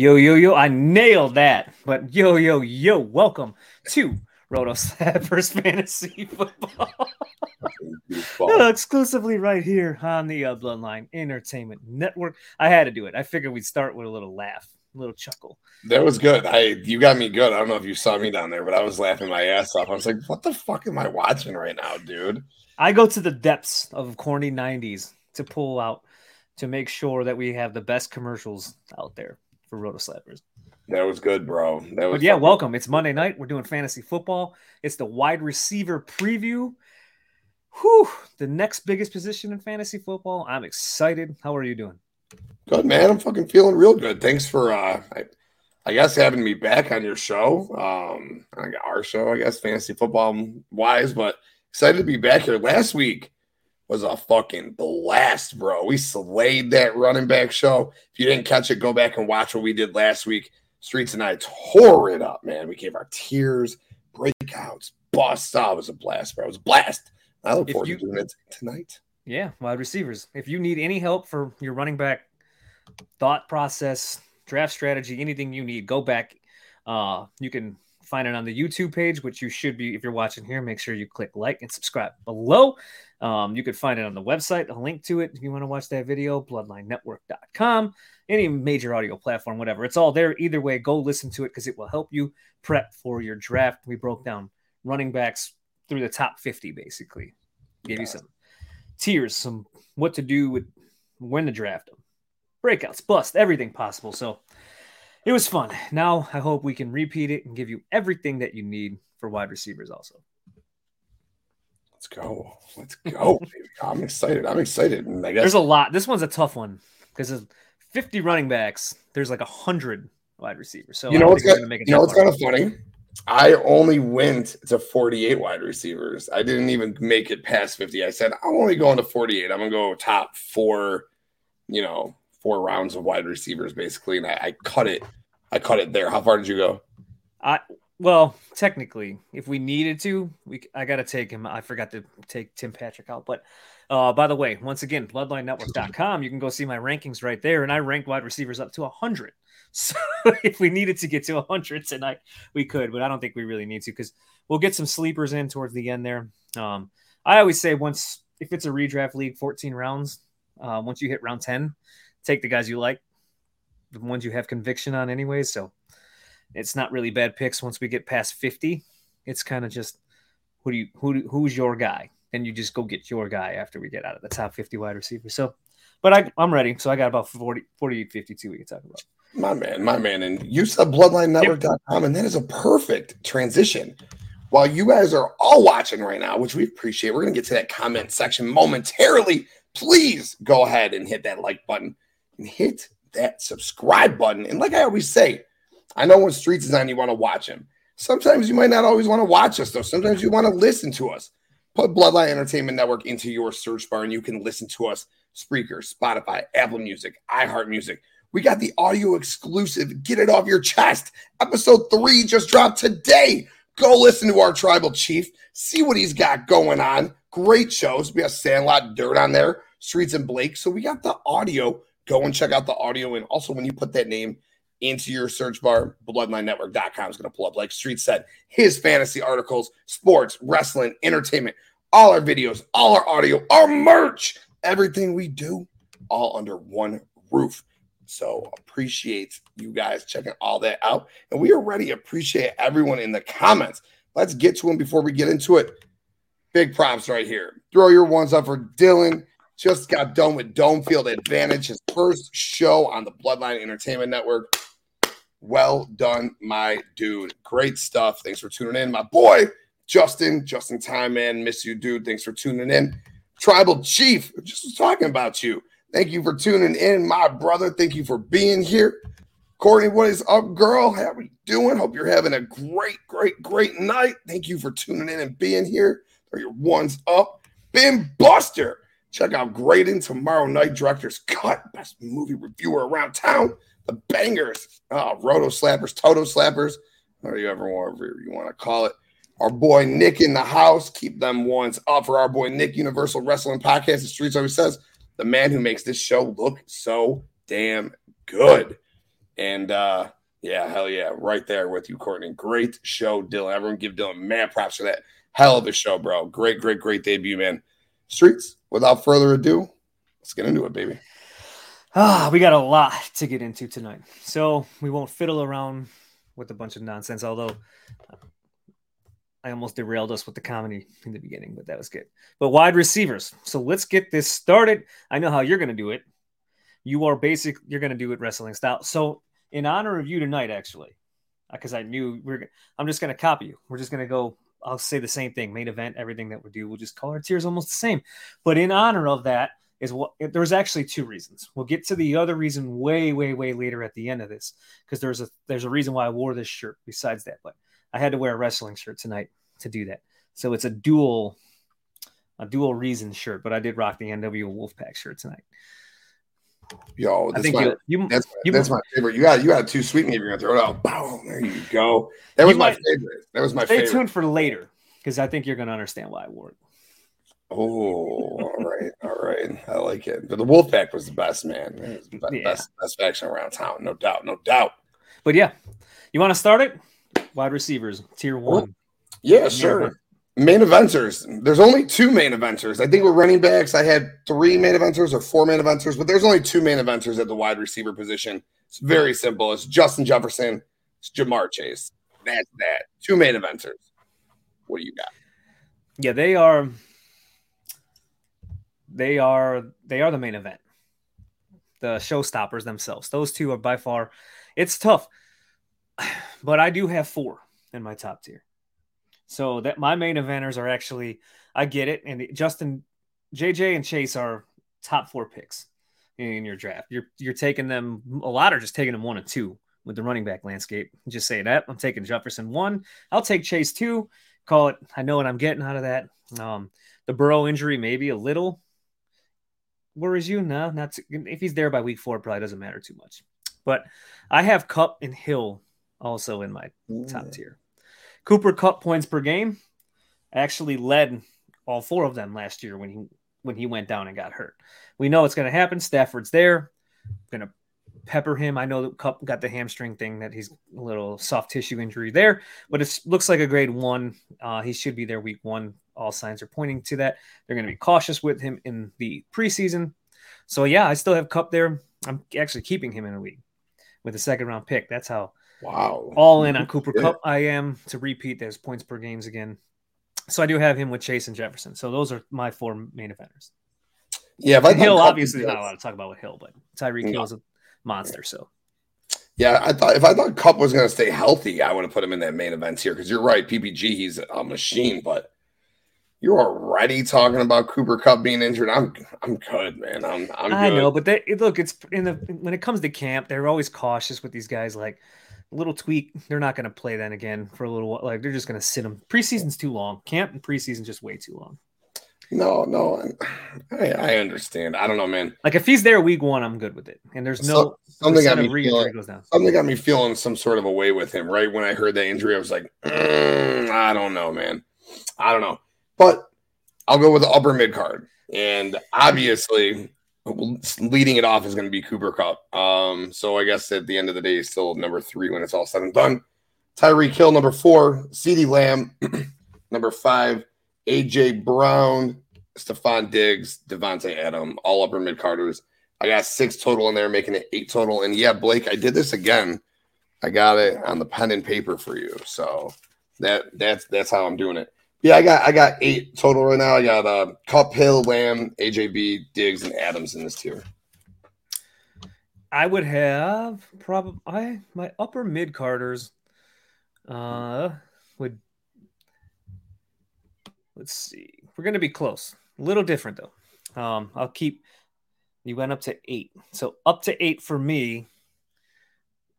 Yo, yo, yo, I nailed that. But yo, yo, yo, welcome to Roto Slappers Fantasy Football. Exclusively right here on the uh, Bloodline Entertainment Network. I had to do it. I figured we'd start with a little laugh, a little chuckle. That was good. I you got me good. I don't know if you saw me down there, but I was laughing my ass off. I was like, what the fuck am I watching right now, dude? I go to the depths of corny 90s to pull out to make sure that we have the best commercials out there for Roto Slappers. That was good, bro. That was But yeah, welcome. It's Monday night. We're doing fantasy football. It's the wide receiver preview. Whew, the next biggest position in fantasy football. I'm excited. How are you doing? good, man. I'm fucking feeling real good. Thanks for uh I, I guess having me back on your show. Um I got our show, I guess, fantasy football wise, but excited to be back here. Last week was a fucking blast, bro. We slayed that running back show. If you didn't catch it, go back and watch what we did last week. Streets and I tore it up, man. We gave our tears, breakouts, busts. Oh, it was a blast, bro. It was a blast. I look If forward you- to doing it tonight. Yeah, wide receivers. If you need any help for your running back thought process, draft strategy, anything you need, go back. Uh, you can find it on the YouTube page, which you should be if you're watching here. Make sure you click like and subscribe below. Um, you can find it on the website, a link to it if you want to watch that video, bloodlinenetwork.com, any major audio platform, whatever. It's all there. Either way, go listen to it because it will help you prep for your draft. We broke down running backs through the top 50, basically. Gave you some tiers, some what to do with when to draft them, breakouts, bust, everything possible. So it was fun. Now I hope we can repeat it and give you everything that you need for wide receivers also. Let's go. Let's go. I'm excited. I'm excited. And I guess There's a lot. This one's a tough one because of 50 running backs. There's like a hundred wide receivers. So you know what's think gonna make it you know what's kind of funny? I only went to 48 wide receivers. I didn't even make it past 50. I said I'm only going to 48. I'm gonna go top four, you know, four rounds of wide receivers basically, and I, I cut it. I cut it there. How far did you go? I well, technically, if we needed to, we I gotta take him. I forgot to take Tim Patrick out. But uh by the way, once again, bloodlinenetwork.com, you can go see my rankings right there. And I rank wide receivers up to hundred. So if we needed to get to hundred tonight, we could, but I don't think we really need to because we'll get some sleepers in towards the end there. Um I always say once if it's a redraft league, 14 rounds, uh, once you hit round 10, take the guys you like, the ones you have conviction on anyway. So it's not really bad picks once we get past 50 it's kind of just who do you who who's your guy and you just go get your guy after we get out of the top 50 wide receivers so but I, i'm ready so i got about 40 48 52 we can talk about My man, my man. And you said bloodlinenetwork.com, and that is a perfect transition. While you guys are all watching right now, which we appreciate, we're going to get to that comment section momentarily. Please go ahead and hit that like button hit that subscribe button. And like I always say, I know when Streets is on, you want to watch him. Sometimes you might not always want to watch us, though. Sometimes you want to listen to us. Put Bloodline Entertainment Network into your search bar, and you can listen to us Spreaker, Spotify, Apple Music, iHeart Music. We got the audio exclusive. Get it off your chest. Episode three just dropped today. Go listen to our tribal chief. See what he's got going on. Great shows. We have Sandlot Dirt on there, Streets and Blake. So we got the audio. Go and check out the audio. And also, when you put that name into your search bar, bloodlinenetwork.com is going to pull up, like Street said, his fantasy articles, sports, wrestling, entertainment, all our videos, all our audio, our merch, everything we do, all under one roof. So appreciate you guys checking all that out. And we already appreciate everyone in the comments. Let's get to them before we get into it. Big props right here. Throw your ones up for Dylan. Just got done with Dome Field Advantage, his first show on the Bloodline Entertainment Network. Well done, my dude. Great stuff. Thanks for tuning in. My boy, Justin, Justin Time, man, miss you, dude. Thanks for tuning in. Tribal Chief, just was talking about you. Thank you for tuning in, my brother. Thank you for being here. Courtney, what is up, girl? How are you doing? Hope you're having a great, great, great night. Thank you for tuning in and being here. Are your ones up? Ben Buster. Check out Graydon tomorrow night. Director's Cut. Best movie reviewer around town. The Bangers. Oh, Roto Slappers, Toto Slappers. Whatever you want, to call it. Our boy Nick in the house. Keep them ones up for our boy Nick, Universal Wrestling Podcast. The Streets always says, the man who makes this show look so damn good. And uh yeah, hell yeah, right there with you, Courtney. Great show, Dylan. Everyone give Dylan mad props for that. Hell of a show, bro. Great, great, great debut, man. Streets, without further ado, let's get into it, baby. Ah, we got a lot to get into tonight. So we won't fiddle around with a bunch of nonsense, although I almost derailed us with the comedy in the beginning, but that was good. But wide receivers. So let's get this started. I know how you're going to do it. You are basic, you're going to do it wrestling style. So, in honor of you tonight, actually, because I knew we are I'm just going to copy you. We're just going to go, I'll say the same thing main event, everything that we do. We'll just call our tiers almost the same. But in honor of that, is what there's actually two reasons. We'll get to the other reason way, way, way later at the end of this because there's a there's a reason why I wore this shirt besides that. But I had to wear a wrestling shirt tonight to do that. So it's a dual a dual reason shirt, but I did rock the NW Wolfpack shirt tonight. Yo, I think my, you, you, that's, you, that's my favorite. You got you got two sweet maybe you're gonna throw it out. Boom, there you go. That was my might, favorite. That was my stay favorite. tuned for later because I think you're gonna understand why I wore it. Oh, all right, all right. I like it. But the Wolfpack was the best, man. It the best, Yeah. best, best faction around town, no doubt, no doubt. But yeah, you want to start it? Wide receivers, tier oh, one. Yeah, sure. Main eventers. There's only two main eventers. I think we're running backs, I had three main eventers or four main eventers, but there's only two main eventers at the wide receiver position. It's very simple. It's Justin Jefferson, it's Ja'Marr Chase. That's that. Two main eventers. What do you got? Yeah, they are. They are. They are the main event. The showstoppers themselves. Those two are by far. It's tough, but I do have four in my top tier. So that my main eventers are actually. I get it, and Justin, JJ, and Chase are top four picks in your draft. You're you're taking them. A lot are just taking them one and two with the running back landscape. Just say that I'm taking Jefferson one. I'll take Chase two. Call it. I know what I'm getting out of that. Um, the Burrow injury maybe a little worries you. No, not too, if he's there by week four, probably doesn't matter too much. But I have Kupp and Hill also in my top tier. Cooper Kupp points per game actually led all four of them last year when he when he went down and got hurt. We know it's going to happen. Stafford's there, going to pepper him. I know that Kupp got the hamstring thing that he's a little soft tissue injury there, but it looks like a grade one. Uh, he should be there week one. All signs are pointing to that. They're going to be cautious with him in the preseason. So yeah, I still have Kupp there. I'm actually keeping him in a league with a second round pick. That's how Wow. all in on Cooper Yeah. Kupp I am to repeat those points per games again. So I do have him with Chase and Jefferson. So those are my four main eventers. Yeah, if I Hill Kupp obviously was- not allowed to talk about with Hill, but Tyreek No. Hill's a monster. So Yeah, I thought if I thought Kupp was going to stay healthy, I would have put him in that main event here because you're right. PPG, he's a machine, but you're already talking about Cooper Kupp being injured. I'm I'm good, man. I'm I'm I good. know, but they look, it's in the when it comes to camp, they're always cautious with these guys. Like a little tweak, they're not going to play then again for a little while. Like they're just going to sit them. Preseason's too long. Camp and preseason's just way too long. No, no, I, I understand. I don't know, man. Like if he's there week one, I'm good with it. And there's no So- something got me feeling. goes down. Something got me feeling some sort of a way with him. Right when I heard that injury, I was like, "Mm, I don't know, man. I don't know. But I'll go with the upper mid card, and obviously, leading it off is going to be Cooper Kupp. Um, so I guess at the end of the day, he's still number three when it's all said and done. Tyreek Hill number four. CeeDee Lamb, number five. AJ Brown, Stefon Diggs, Davante Adam, all upper mid carders. I got six total in there, making it eight total. And yeah, Blake, I did this again. I got it on the pen and paper for you. So that that's that's how I'm doing it. Yeah, I got I got eight total right now. I got uh Kupp Hill, Lamb, AJB, Diggs, and Adams in this tier. I would have probably I my upper mid carders uh would let's see. We're gonna be close. A little different though. Um, I'll keep. You went up to eight, so up to eight for me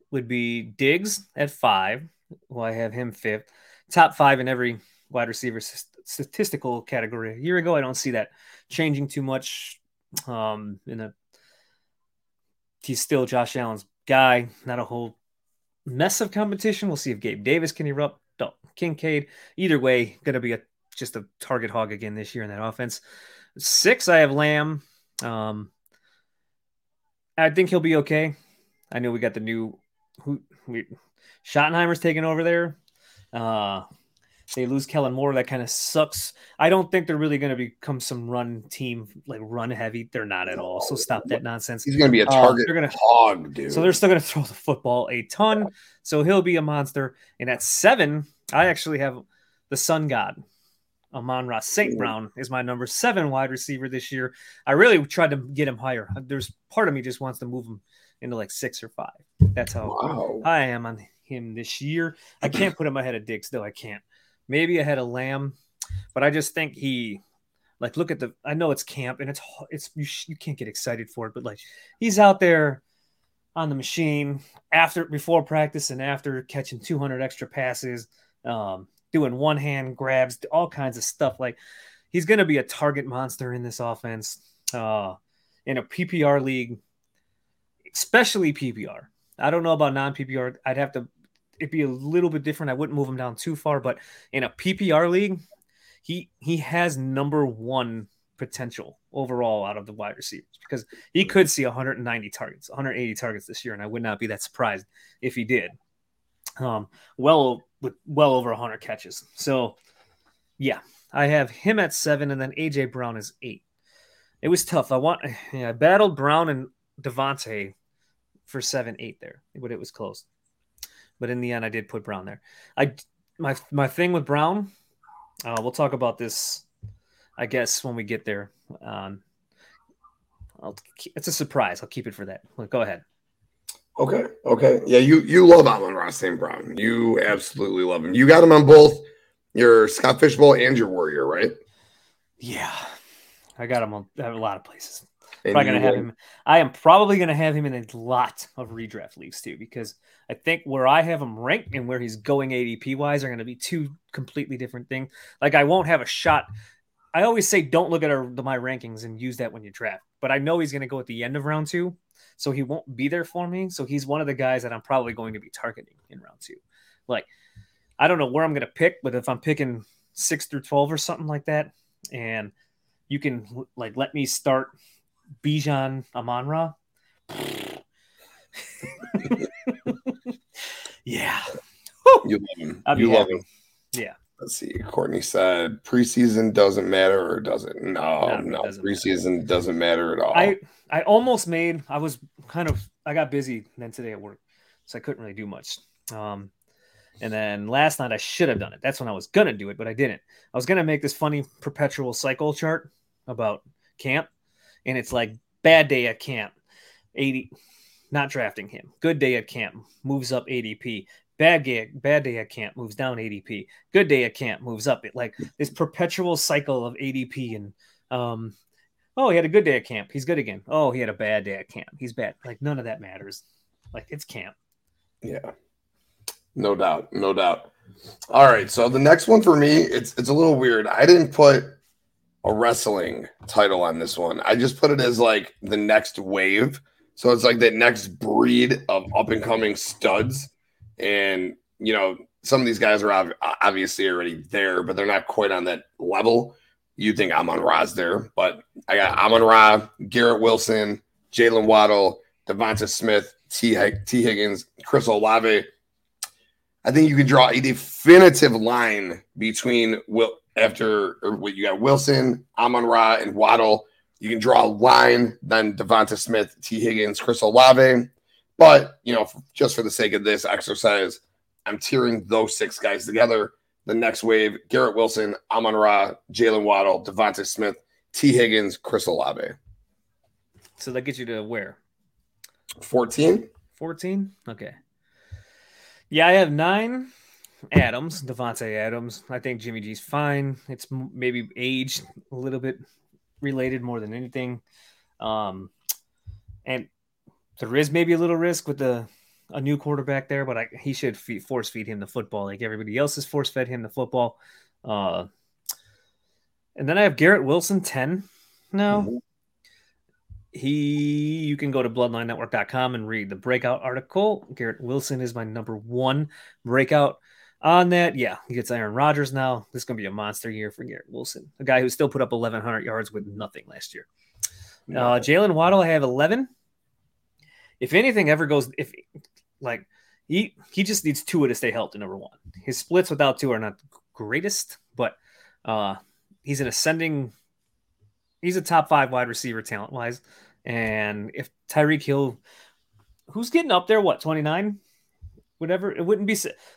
would be Diggs at five. Well, I have him fifth. Top five in every wide receiver statistical category. A year ago, I don't see that changing too much. Um, in a he's still Josh Allen's guy. Not a whole mess of competition. We'll see if Gabe Davis can erupt. Kincaid. Either way, going to be a just a target hog again this year in that offense. Six, I have Lamb. Um, I think he'll be okay. I know we got the new who we, Schottenheimer's taking over there. Uh, they lose Kellen Moore. That kind of sucks. I don't think they're really going to become some run team, like run heavy. They're not at all. So stop that nonsense. He's going to be a Uh, target they're gonna- hog, dude. So they're still going to throw the football a ton. So he'll be a monster. And at seven, I actually have the Sun God. Amon Ra St. Brown is my number seven wide receiver this year. I really tried to get him higher. There's part of me just wants to move him into like six or five. That's how wow. I am on him this year. I can't put him ahead of Diggs, though. I can't. Maybe ahead of Lamb, but I just think he, like, look at the. I know it's camp and it's it's you, sh- you can't get excited for it, but like he's out there on the machine after before practice and after catching 200 extra passes, um, doing one hand grabs, all kinds of stuff. Like he's going to be a target monster in this offense. Uh, in a PPR league, especially PPR. I don't know about non PPR. I'd have to. It'd be a little bit different. I wouldn't move him down too far, but in a PPR league, he he has number one potential overall out of the wide receivers because he could see 190 targets, 180 targets this year, and I would not be that surprised if he did. Um, well, with well over 100 catches. So, yeah, I have him at seven, and then AJ Brown is eight. It was tough. I want, yeah, I battled Brown and Davante for seven, eight there, but it was close. But in the end, I did put Brown there. I my my thing with Brown, uh, we'll talk about this, I guess, when we get there. Um, I'll, it's a surprise. I'll keep it for that. Go ahead. Okay. Okay. Yeah, you you love Amon Ra St. Brown. You absolutely love him. You got him on both your Scott Fishbowl and your Warrior, right? Yeah, I got him on a lot of places. Probably gonna have him. I am probably gonna have him in a lot of redraft leagues too, because I think where I have him ranked and where he's going ADP wise are gonna be two completely different things. Like I won't have a shot. I always say don't look at our, the, my rankings and use that when you draft, but I know he's gonna go at the end of round two, so he won't be there for me. So he's one of the guys that I'm probably going to be targeting in round two. Like I don't know where I'm gonna pick, but if I'm picking six through twelve or something like that, and you can like let me start Bijan Amonra. yeah. You love him. You love him. Yeah. Let's see. Courtney said preseason doesn't matter or does it? No, No, no. doesn't preseason doesn't matter at all. I I almost made I was kind of I got busy then today at work. So I couldn't really do much. Um and then last night I should have done it. That's when I was gonna do it, but I didn't. I was gonna make this funny perpetual cycle chart about camp, and it's like bad day at camp, 80 not drafting him. Good day at camp moves up ADP. Bad day, bad day at camp moves down ADP. Good day at camp moves up. It like this perpetual cycle of ADP and um oh he had a good day at camp. He's good again. Oh he had a bad day at camp. He's bad. Like none of that matters. Like it's camp. Yeah. No doubt. No doubt. All right. So the next one for me, it's it's a little weird. I didn't put a wrestling title on this one. I just put it as like the next wave. So it's like the next breed of up and coming studs. And you know, some of these guys are ob- obviously already there, but they're not quite on that level. You think Amon Ra's there, but I got Amon Ra, Garrett Wilson, Jalen Waddle, Devonta Smith, Tee Higgins, Chris Olave. I think you can draw a definitive line between Will after you got Wilson, Amon Ra, and Waddle. You can draw a line, then Devonta Smith, Tee Higgins, Chris Olave. But you know, just for the sake of this exercise, I'm tiering those six guys together. The next wave: Garrett Wilson, Amon Ra, Jalen Waddle, Devonta Smith, Tee Higgins, Chris Olave. So that gets you to where? 14. 14? Okay. Yeah, I have nine. Adams, Davante Adams. I think Jimmy G's fine. It's maybe age a little bit related more than anything. Um, and there is maybe a little risk with the a new quarterback there, but I, he should feed, force feed him the football like everybody else has force fed him the football. Uh, and then I have Garrett Wilson 10 now. Mhm. He, you can go to bloodlinenetwork.com and read the breakout article. Garrett Wilson is my number one breakout on that. Yeah, he gets Aaron Rodgers now. This is going to be a monster year for Garrett Wilson, a guy who still put up 1,100 yards with nothing last year. Uh, Jalen Waddle, I have 11. If anything ever goes, if like he he just needs Tua to stay healthy. Number one, his splits without Tua are not greatest, but uh, he's an ascending. He's a top five wide receiver talent wise, and if Tyreek Hill, who's getting up there, what twenty nine, whatever, it wouldn't be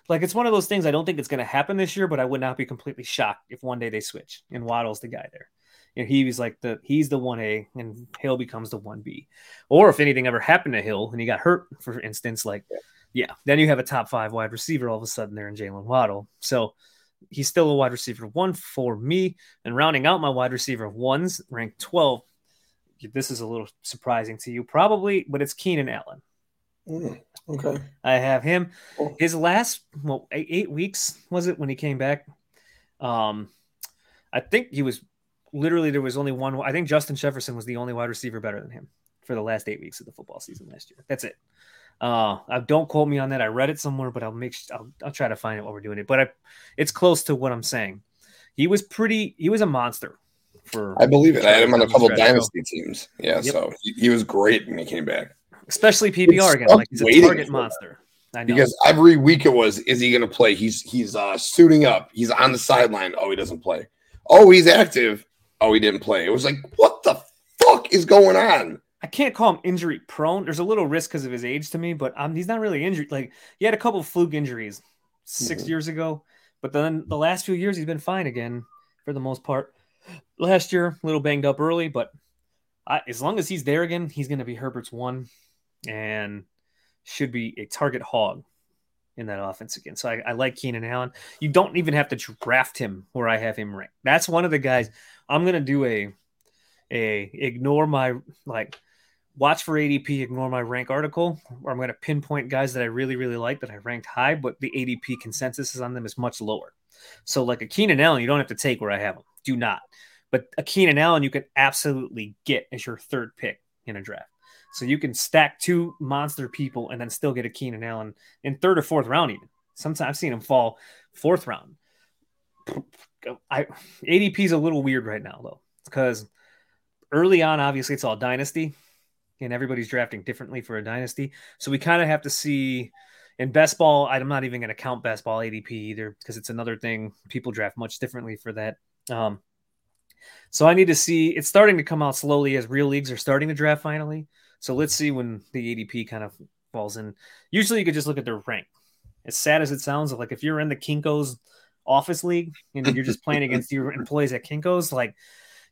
like it's one of those things. I don't think it's going to happen this year, but I would not be completely shocked if one day they switch and Waddle's the guy there. You know, he was like the he's the one A and Hill becomes the one B, or if anything ever happened to Hill and he got hurt, for instance, like yeah, then you have a top five wide receiver all of a sudden there in Jalen Waddle. So he's still a wide receiver one for me. And rounding out my wide receiver ones, ranked 12. This is a little surprising to you, probably, but it's Keenan Allen. Mm, okay. I have him. Cool. His last well eight, eight weeks was it when he came back? Um, I think he was literally there was only one. I think Justin Jefferson was the only wide receiver better than him for the last eight weeks of the football season last year. That's it. Uh, uh, don't quote me on that. I read it somewhere, but I'll make I'll, I'll try to find it while we're doing it. But I, it's close to what I'm saying. He was pretty. He was a monster for I believe it. I had him on a couple Stretch, so- dynasty teams. Yeah, Yep. so he, he was great when he came back. Especially PPR again. Like he's a target monster. I know. Because every week it was, is he going to play? He's he's uh, suiting up. He's on the sideline. Oh, he doesn't play. Oh, he's active. Oh, he didn't play. It was like, what the fuck is going on? I can't call him injury prone. There's a little risk because of his age to me, but um, he's not really injured. Like he had a couple fluke injuries 6 Mhm. years ago, but then the last few years he's been fine again for the most part. Last year, a little banged up early, but I, as long as he's there again, he's going to be Herbert's one, and should be a target hog in that offense again. So I, I like Keenan Allen. You don't even have to draft him where I have him ranked. That's one of the guys I'm to do a a ignore my like watch for ADP, ignore my rank article, where I'm to pinpoint guys that I really, really like that I ranked high, but the ADP consensus is on them is much lower. So, like a Keenan Allen, you don't have to take where I have him. Do not. But a Keenan Allen, you can absolutely get as your third pick in a draft. So you can stack two monster people and then still get a Keenan Allen in third or fourth round, even. Sometimes I've seen him fall fourth round. I ADP is a little weird right now though, because early on, obviously, it's all dynasty, and everybody's drafting differently for a dynasty. So we kind of have to see. In best ball, I'm not even going to count best ball ADP either because it's another thing. People draft much differently for that. Um, so I need to see. It's starting to come out slowly as real leagues are starting to draft finally. So let's see when the ADP kind of falls in. Usually, you could just look at their rank. As sad as it sounds, like if you're in the Kinkos office league and you're just playing against your employees at Kinkos, like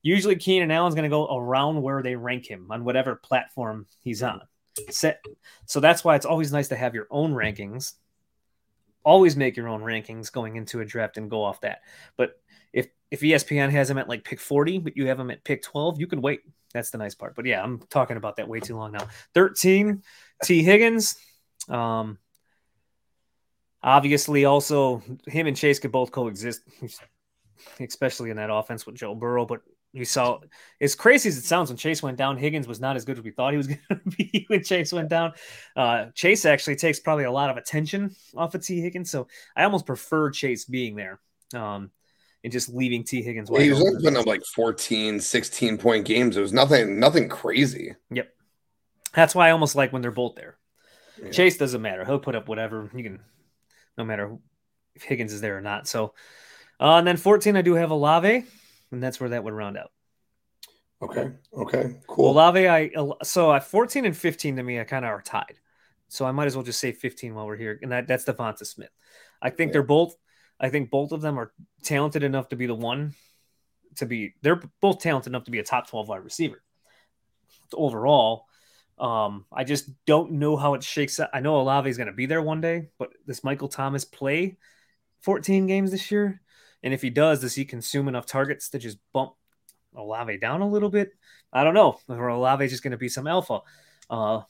usually Keenan Allen's going to go around where they rank him on whatever platform he's on. Set. So that's why it's always nice to have your own rankings. Always make your own rankings going into a draft and go off that. But if if ESPN has him at like pick 40, but you have him at pick 12, you can wait. That's the nice part. But yeah, I'm talking about that way too long now. 13, Tee Higgins. Um, obviously, also him and Chase could both coexist, especially in that offense with Joe Burrow. But you saw as crazy as it sounds when Chase went down, Higgins was not as good as we thought he was going to be when Chase went down. Uh, Chase actually takes probably a lot of attention off of Tee Higgins, so I almost prefer Chase being there. Um, and just leaving Tee Higgins. he was only putting up like 14, 16 point games. It was nothing, nothing crazy. Yep. That's why I almost like when they're both there. Yeah. Chase doesn't matter. He'll put up whatever. You can, no matter if Higgins is there or not. So, uh, and then 14, I do have Olave, and that's where that would round out. Okay. Okay. Cool. Olave, I so at 14 and 15 to me, I kind of are tied. So I might as well just say 15 while we're here, and that, that's Devonta Smith. I think Yeah. they're both. I think both of them are talented enough to be the one to be. They're both talented enough to be a top 12 wide receiver. Overall, um, I just don't know how it shakes out. I know Olave is going to be there one day, but this Michael Thomas play 14 games this year? And if he does, does he consume enough targets to just bump Olave down a little bit? I don't know. Or Olave is just going to be some alpha. Uh,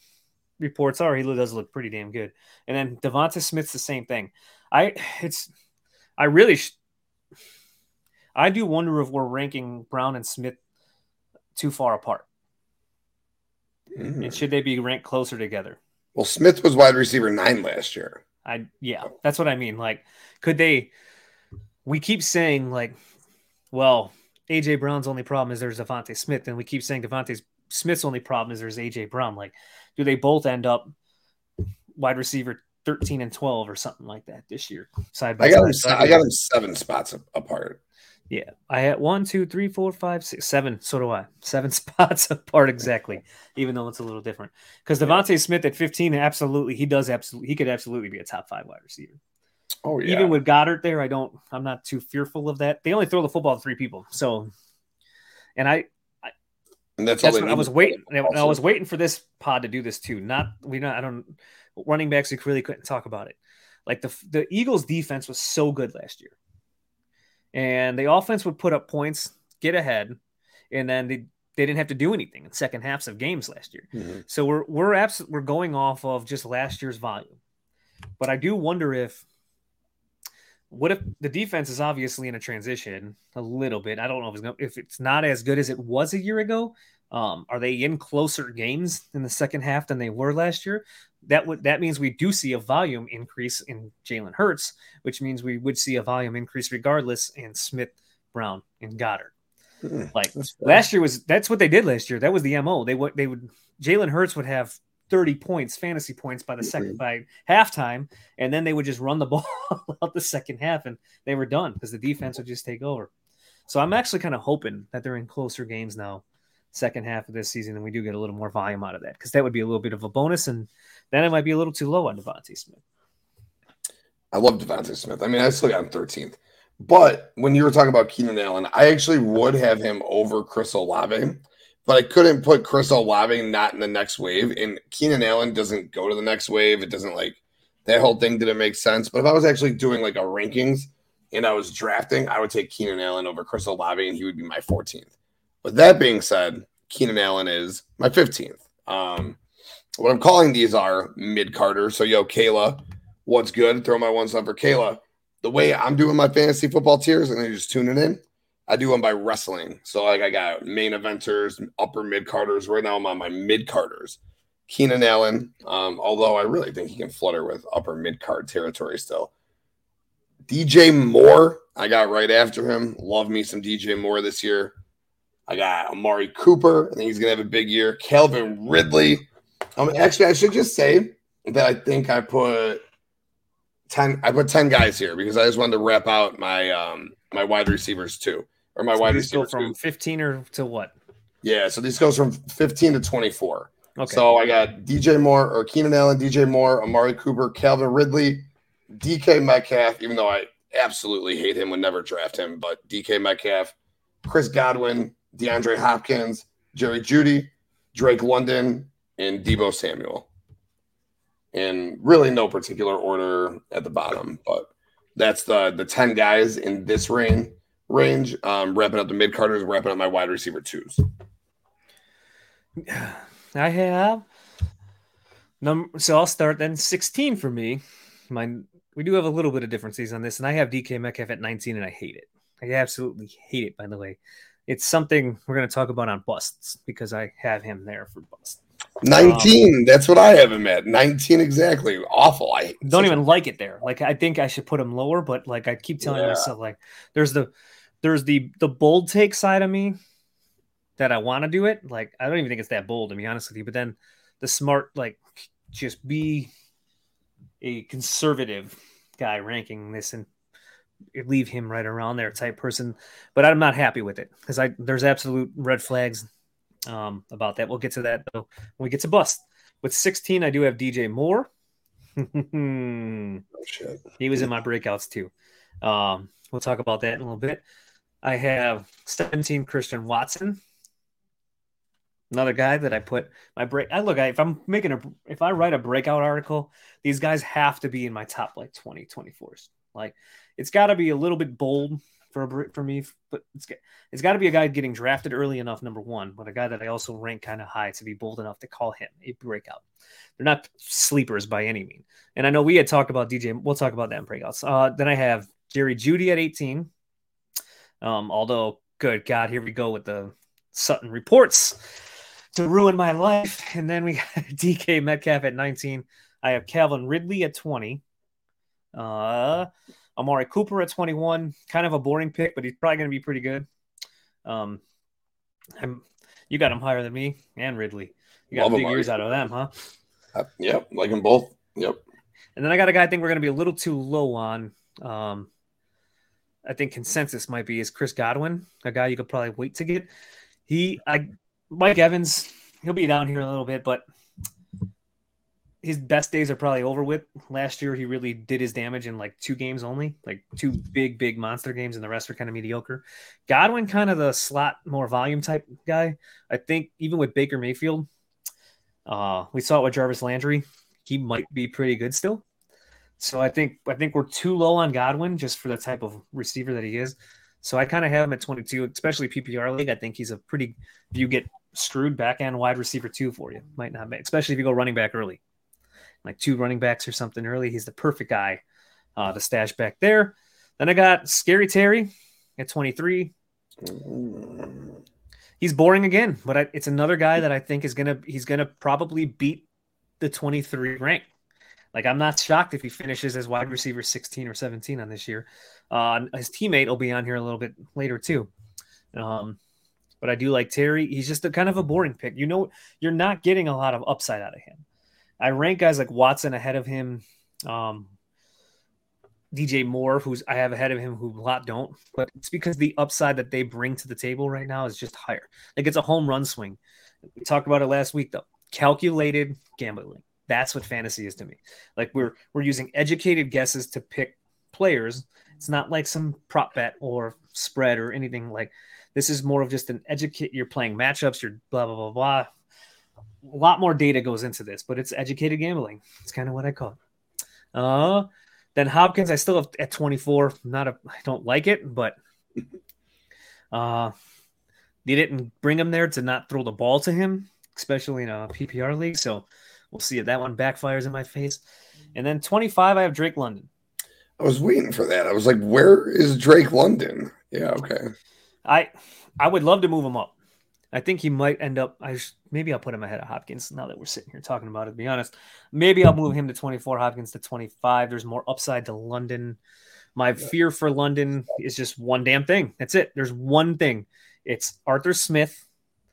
reports are he does look pretty damn good. And then Devonta Smith's the same thing. I it's I really sh- I do wonder if we're ranking Brown and Smith too far apart. Mm. And should they be ranked closer together? Well, Smith was wide receiver nine last year. I yeah, that's what I mean. Like, could they? We keep saying like, well, AJ Brown's only problem is there's Devonta Smith, and we keep saying Devonta Smith's only problem is there's AJ Brown. Like, do they both end up wide receiver 13 and 12 or something like that this year? Side by I got side. him. I got him seven spots apart. Yeah, I had one, two, three, four, five, six, seven. So do I. Seven spots apart exactly, even though it's a little different. Because Devonta Smith at 15, absolutely, he does absolutely, he could absolutely be a top five wide receiver. Oh yeah. Even with Goedert there, I don't, I'm not too fearful of that. They only throw the football to three people, so, and I, and that's, all that's what I was waiting. I was waiting for this pod to do this too. Not we not. I don't running backs. We really couldn't talk about it. Like the the Eagles' defense was so good last year, and the offense would put up points, get ahead, and then they they didn't have to do anything in second halves of games last year. Mhm. So we're we're abs- we're going off of just last year's volume, but I do wonder if what if the defense is obviously in a transition a little bit. I don't know if it's, gonna, if it's not as good as it was a year ago. Um, are they in closer games in the second half than they were last year? That would that means we do see a volume increase in Jalen Hurts, which means we would see a volume increase regardless in Smith, Brown, and Goedert. Hmm, Like last year was that's what they did last year. That was the mo. They would they would Jalen Hurts would have thirty points, fantasy points by the second by halftime, and then they would just run the ball out the second half, and they were done because the defense would just take over. So I'm actually kind of hoping that they're in closer games now, second half of this season, and we do get a little more volume out of that because that would be a little bit of a bonus, and then it might be a little too low on Devonta Smith. I love Devonta Smith. I mean, I still got him 13th. But when you were talking about Keenan Allen, I actually would have him over Chris Olave, but I couldn't put Chris Olave not in the next wave. And Keenan Allen doesn't go to the next wave. It doesn't like that whole thing didn't make sense. But if I was actually doing like a rankings and I was drafting, I would take Keenan Allen over Chris Olave and he would be my 14th. With that being said, Keenan Allen is my 15th. Um, what I'm calling these are mid carder. So, yo, Kayla, what's good? Throw my one sub for Kayla. The way I'm doing my fantasy football tiers, and then just tuning in, I do them by wrestling. So, like, I got main eventers, upper mid carders. Right now, I'm on my mid carders. Keenan Allen, um, although I really think he can flutter with upper mid card territory still. DJ Moore, I got right after him. Love me some DJ Moore this year. I got Amari Cooper. I think he's gonna have a big year. Calvin Ridley. Um, actually, I should just say that I think I put ten. I put ten guys here because I just wanted to wrap out my um my wide receivers too, or my So wide receivers from too. 15 or to what? Yeah, so this goes from fifteen to twenty four. Okay. So I got DJ Moore or Keenan Allen, DJ Moore, Amari Cooper, Calvin Ridley, DK Metcalf, even though I absolutely hate him, would never draft him, but DK Metcalf, Chris Godwin, DeAndre Hopkins, Jerry Jeudy, Drake London, and Deebo Samuel. In really no particular order at the bottom, but that's the the 10 guys in this range range. Um, wrapping up the mid carders, wrapping up my wide receiver twos. I have number. So I'll start then. Sixteen for me. My we do have a little bit of differences on this, and I have DK Metcalf at nineteen, and I hate it. I absolutely hate it. By the way, it's something we're going to talk about on busts because I have him there for bust. 19. that's what I have him at. 19 exactly. Awful. I Don't even like it there. Like I think I should put him lower, but like I keep telling Yeah. myself, like there's the there's the the bold take side of me that I want to do it. Like I don't even think it's that bold to be honest with you. But then the smart, like just be a conservative guy ranking this and leave him right around there type person. But I'm not happy with it because I there's absolute red flags um, about that. We'll get to that though when we get to bust. With 16, I do have DJ Moore. Oh, shit. he was in my breakouts too. Um, we'll talk about that in a little bit. I have 17 Christian Watson. Another guy that I put my break. I look, I, if I'm making a, if I write a breakout article, these guys have to be in my top like 20, 24s. Like it's got to be a little bit bold for for me, but it's got- it's got to be a guy getting drafted early enough. Number one, but a guy that I also rank kind of high to be bold enough to call him a breakout. They're not sleepers by any means. And I know we had talked about DJ. We'll talk about that in breakouts. Uh, then I have Jerry Jeudy at 18. Um, although, good God, here we go with the Sutton reports to ruin my life. And then we got DK Metcalf at 19. I have Calvin Ridley at 20. Uh, Amari Cooper at 21. Kind of a boring pick, but he's probably going to be pretty good. Um, I'm, you got him higher than me and Ridley. You got Love big Amari years out of them, huh? Uh, yep, like them both. Yep. And then I got a guy I think we're going to be a little too low on. Um, I think consensus might be is Chris Godwin, a guy you could probably wait to get. He, I, Mike Evans, he'll be down here a little bit, but his best days are probably over with. Last year, he really did his damage in like two games only, like two big, big monster games, and the rest were kind of mediocre. Godwin, kind of the slot, more volume type guy. I think even with Baker Mayfield, uh, we saw it with Jarvis Landry. He might be pretty good still. So I think I think we're too low on Godwin just for the type of receiver that he is. So I kind of have him at 22, especially PPR league. I think he's a pretty. If you get screwed back end wide receiver two for you, might not make, especially if you go running back early, like two running backs or something early. He's the perfect guy uh, to stash back there. Then I got Scary Terry at 23. He's boring again, but I, it's another guy that I think is gonna he's gonna probably beat the 23 rank. Like I'm not shocked if he finishes as wide receiver 16 or 17 on this year. Uh, his teammate will be on here a little bit later too. Um, but I do like Terry. He's just a kind of a boring pick. You know, you're not getting a lot of upside out of him. I rank guys like Watson ahead of him. Um, DJ Moore, who's I have ahead of him, who a lot don't, but it's because the upside that they bring to the table right now is just higher. Like it's a home run swing. We talked about it last week though. Calculated gambling. That's what fantasy is to me. Like we're we're using educated guesses to pick players. It's not like some prop bet or spread or anything like this is more of just an educate you're playing matchups, you're blah blah blah blah. A lot more data goes into this, but it's educated gambling. It's kind of what I call it. Uh then Hopkins, I still have at 24. Not a I don't like it, but uh they didn't bring him there to not throw the ball to him, especially in a PPR league. So we'll see if that one backfires in my face. And then 25, I have Drake London. I was waiting for that. I was like, where is Drake London? Yeah, okay. I I would love to move him up. I think he might end up. I sh- maybe I'll put him ahead of Hopkins. Now that we're sitting here talking about it, to be honest, maybe I'll move him to 24, Hopkins to 25. There's more upside to London. My fear for London is just one damn thing. That's it. There's one thing. It's Arthur Smith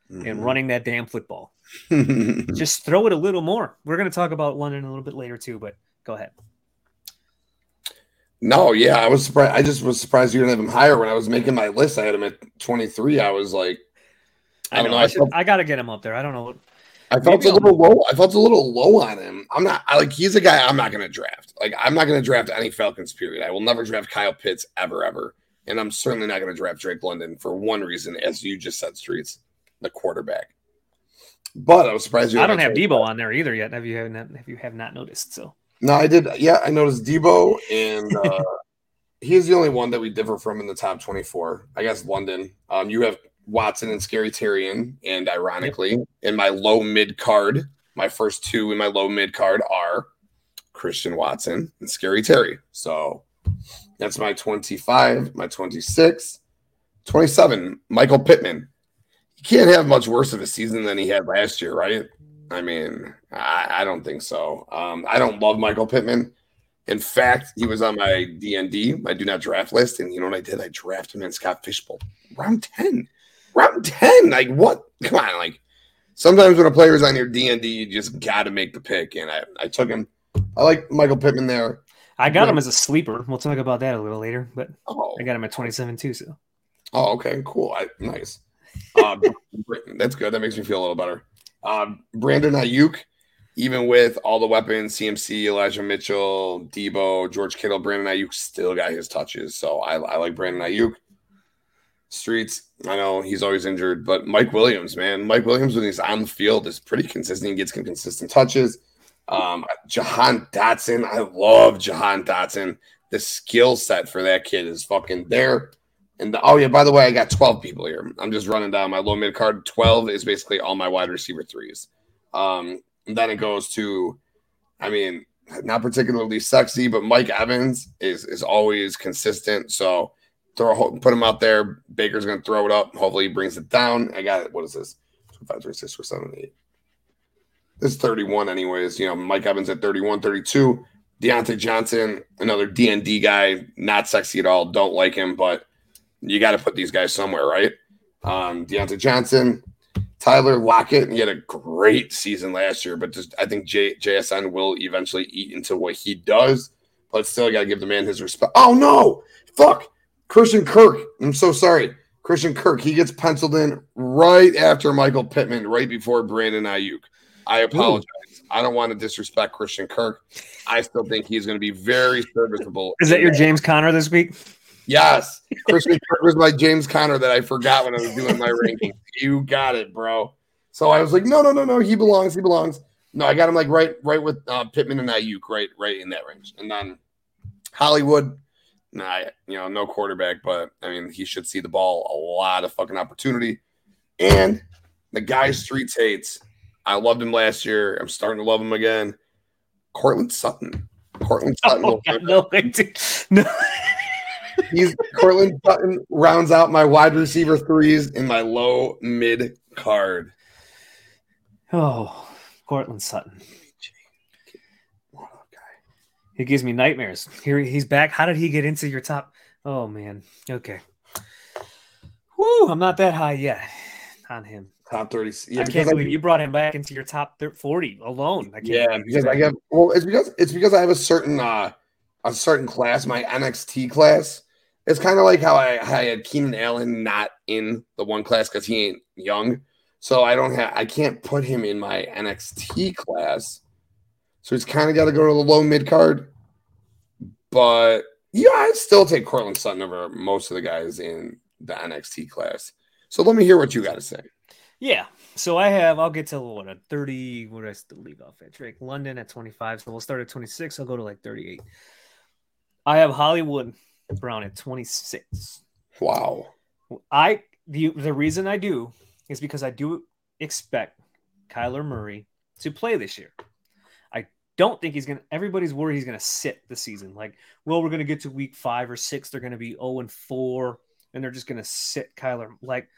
and mm-hmm. running that damn football. Just throw it a little more. We're going to talk about London a little bit later too, but go ahead. no, yeah, I was surprised. I just was surprised you didn't have him higher when I was making my list. I had him at 23. I was like, I I don't know. know, I, I felt- I got to get him up there. I don't know. I felt Maybe a little low. I felt a little low on him. I'm not I, like he's a guy I'm not going to draft. Like I'm not going to draft any Falcons. Period. I will never draft Kyle Pitts ever, ever, and I'm certainly not going to draft Drake London for one reason, as you just said, streets, the quarterback. But I was surprised you. I don't have Deebo on there either yet. Have you have not, have you have not noticed? So No, I did. Yeah, I noticed Deebo, and uh, he's the only one that we differ from in the top 24. I guess London. Um, you have Watson and Scary Terrian, and ironically, in my low mid card, my first two in my low mid card are Christian Watson and Scary Terry. So that's my 25, my 26, 27, Michael Pittman. He can't have much worse of a season than he had last year, right? I mean, I, I don't think so. Um, I don't love Michael Pittman. In fact, he was on my DND, my do not draft list, and you know what I did? I drafted him in Scott Fishbowl, round ten, round ten. Like what? Come on, like sometimes when a player's on your d&d you just got to make the pick, and I, I took him. I like Michael Pittman there. I got him as a sleeper. We'll talk about that a little later, but Oh, I got him at 27 too. So Oh, okay, cool. I, nice. Uh, that's good. That makes me feel a little better. Um, Brandon Aiyuk, even with all the weapons, CMC, Elijah Mitchell, Deebo, George Kittle, Brandon Aiyuk still got his touches. So I, I like Brandon Aiyuk. Streets, I know he's always injured, but Mike Williams, man, Mike Williams when he's on the field is pretty consistent. He gets consistent touches. Um, Jahan Dotson, I love Jahan Dotson. the skill set for that kid is fucking there. And the, oh yeah, by the way, I got 12 people here. I'm just running down my low mid card. 12 is basically all my wide receiver threes. Um, then it goes to, I mean, not particularly sexy, but Mike Evans is is always consistent. So throw put him out there. Baker's gonna throw it up. Hopefully he brings it down. I got it. What is this? Five, three, six, four, seven, eight. This is 31, anyways. You know, Mike Evans at 31, 32. Diontae Johnson, another DND guy, not sexy at all. Don't like him, but you got to put these guys somewhere, right? Um, Diontae Johnson, Tyler Lockett, he had a great season last year, but just I think J- JSN will eventually eat into what he does. But still, got to give the man his respect. Oh no, fuck, Christian Kirk. I'm so sorry, Christian Kirk. He gets penciled in right after Michael Pittman, right before Brandon Aiyuk. I apologize. Ooh. I don't want to disrespect Christian Kirk. I still think he's going to be very serviceable. Is that your James Conner this week? Yes. Christian Kirk was my James Conner that I forgot when I was doing my ranking. You got it, bro. So I was like, no, no, no, no. He belongs. He belongs. No, I got him like right, right with uh, Pittman and Aiyuk, right, right in that range. And then Hollywood, nah, you know, no quarterback, but I mean, he should see the ball a lot of fucking opportunity. And the guy Streets hates I loved him last year. I'm starting to love him again. Courtland Sutton. Courtland oh, Sutton. Oh, God, no, no. He's Courtland Sutton rounds out my wide receiver threes in my low mid card. Oh, Courtland Sutton. He gives me nightmares. Here he's back. How did he get into your top? Oh man. Okay. Woo, I'm not that high yet on him. Top 30. Yeah, I can't believe I, you brought him back into your top 40 alone. I yeah, because I have well, it's because it's because I have a certain uh a certain class, my NXT class. It's kind of like how I, I had Keenan Allen not in the one class because he ain't young. So I don't have I can't put him in my NXT class. So he's kind of got to go to the low mid card. But yeah, I'd still take Courtland Sutton over most of the guys in the NXT class. So let me hear what you got to say. Yeah. So I have, I'll get to what a 30, what did I still leave off at? Drake London at 25. So we'll start at 26. I'll go to like 38. I have Hollywood Brown at 26. Wow. I, the, the reason I do is because I do expect Kyler Murray to play this year. Don't think he's going to, everybody's worried he's going to sit the season. Like, well, we're going to get to week five or six. They're going to be 0 and 4, and they're just going to sit Kyler. Like,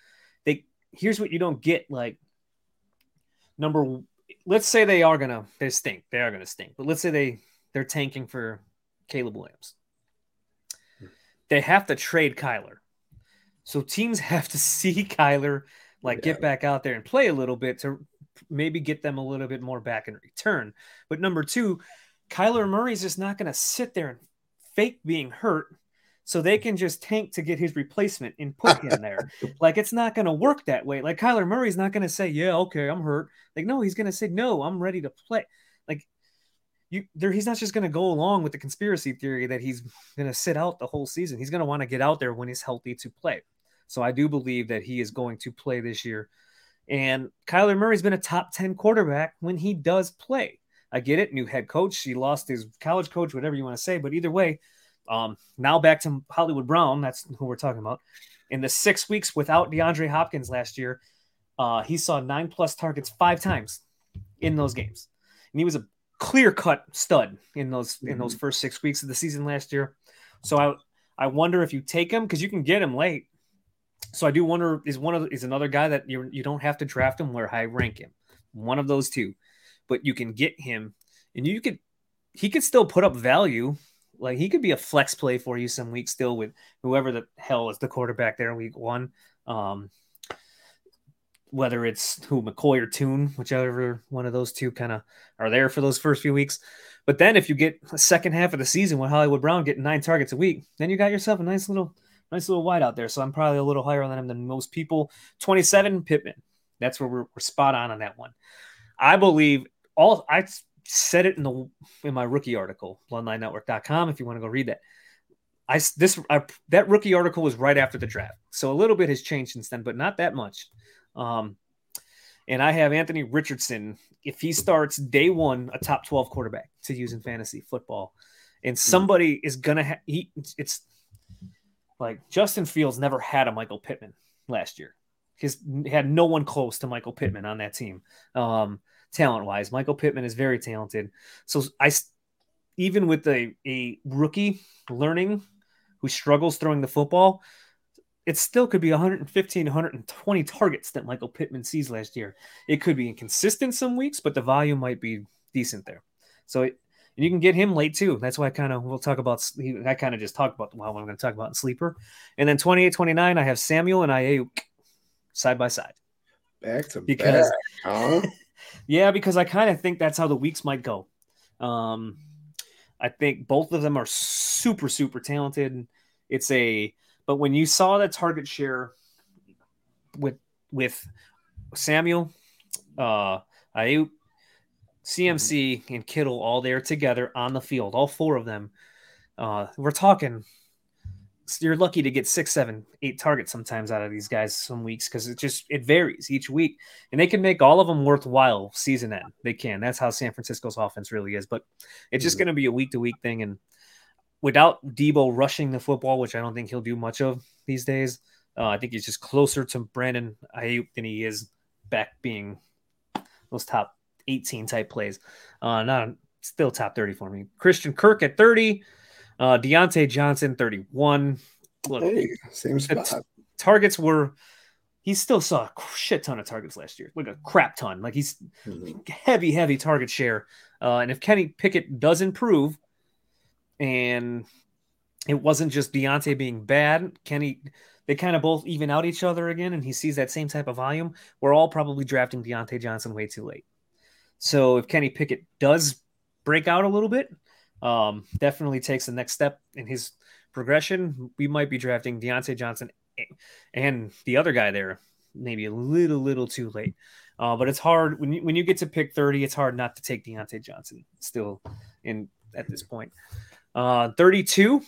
they, here's what you don't get like number let's say they are gonna they stink they are gonna stink but let's say they they're tanking for caleb williams they have to trade kyler so teams have to see kyler like yeah. get back out there and play a little bit to maybe get them a little bit more back in return but number two kyler murray's just not gonna sit there and fake being hurt so they can just tank to get his replacement and put him there. like it's not going to work that way. Like Kyler Murray's not going to say, "Yeah, okay, I'm hurt." Like no, he's going to say, "No, I'm ready to play." Like you there he's not just going to go along with the conspiracy theory that he's going to sit out the whole season. He's going to want to get out there when he's healthy to play. So I do believe that he is going to play this year. And Kyler Murray's been a top 10 quarterback when he does play. I get it, new head coach, he lost his college coach, whatever you want to say, but either way, um, now back to Hollywood Brown. That's who we're talking about. In the six weeks without DeAndre Hopkins last year, uh, he saw nine plus targets five times in those games, and he was a clear cut stud in those in those mm-hmm. first six weeks of the season last year. So I I wonder if you take him because you can get him late. So I do wonder is one of is another guy that you you don't have to draft him where high rank him, one of those two, but you can get him and you could he could still put up value like he could be a flex play for you some weeks still with whoever the hell is the quarterback there in week one. Um, whether it's who McCoy or Tune, whichever one of those two kind of are there for those first few weeks. But then if you get a second half of the season with Hollywood Brown getting nine targets a week, then you got yourself a nice little nice little wide out there. So I'm probably a little higher on him than most people. 27 Pittman. That's where we're, we're spot on on that one. I believe all I said it in the in my rookie article, bloodlinenetwork.com, if you want to go read that. I this I, that rookie article was right after the draft, so a little bit has changed since then, but not that much. Um, and I have Anthony Richardson if he starts day one, a top twelve quarterback to use in fantasy football, and somebody is gonna ha- he it's like Justin Fields never had a Michael Pittman last year. He's had no one close to Michael Pittman on that team, um, talent wise. Michael Pittman is very talented. So I, even with a, a rookie learning who struggles throwing the football, it still could be 115, 120 targets that Michael Pittman sees last year. It could be inconsistent some weeks, but the volume might be decent there. So it, and you can get him late too. That's why I kind of we'll talk about. I kind of just talked about well, I'm going to talk about in sleeper, and then 28, 29, I have Samuel and Aiyuk side by side. Back to Because- back, huh? Yeah, because I kind of think that's how the weeks might go. Um, I think both of them are super, super talented. It's a, but when you saw the target share with with Samuel, uh, Aiyuk, CMC, and Kittle all there together on the field, all four of them, uh, we're talking. You're lucky to get six, seven, eight targets sometimes out of these guys some weeks because it just it varies each week and they can make all of them worthwhile season end. They can. That's how San Francisco's offense really is. But it's just Mhm. going to be a week to week thing. And without Deebo rushing the football, which I don't think he'll do much of these days, uh, I think he's just closer to Brandon Aiyuk than he is back being those top 18 type plays. Uh, not still top 30 for me. Christian Kirk at 30, uh, Diontae Johnson 31. Look, Hey, same spot. targets were. He still saw a shit ton of targets last year, like a crap ton. Like he's Mhm. heavy, heavy target share. Uh, and if Kenny Pickett does improve, and it wasn't just Diontae being bad, Kenny, they kind of both even out each other again, and he sees that same type of volume. We're all probably drafting Diontae Johnson way too late. So if Kenny Pickett does break out a little bit, um, definitely takes the next step in his progression, we might be drafting Diontae Johnson and the other guy there maybe a little, little too late. Uh, but it's hard when you, when you get to pick 30, it's hard not to take Diontae Johnson still in at this point. Uh, 32,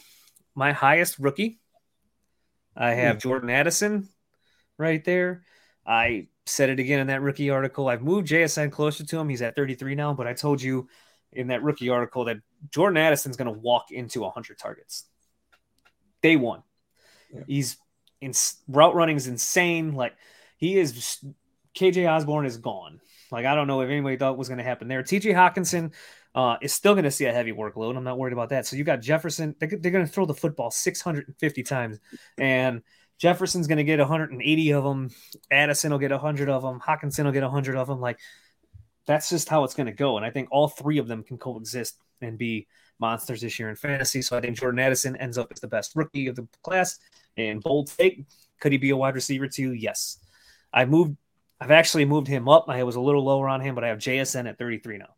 my highest rookie. I have Jordan Addison right there. I said it again in that rookie article. I've moved JSN closer to him. He's at 33 now, but I told you in that rookie article that Jordan Addison's going to walk into 100 targets. Day one. Yeah. He's in route running is insane. Like he is KJ Osborn is gone. Like I don't know if anybody thought was going to happen there. TJ Hockenson uh, is still going to see a heavy workload. I'm not worried about that. So you got Jefferson. They're, they're going to throw the football 650 times, and Jefferson's going to get 180 of them. Addison will get 100 of them. Hockenson will get 100 of them. Like that's just how it's going to go. And I think all three of them can coexist and be monsters this year in fantasy. So I think Jordan Addison ends up as the best rookie of the class. And bold take, could he be a wide receiver too? Yes. I moved. I've actually moved him up. I was a little lower on him, but I have JSN at 33 now.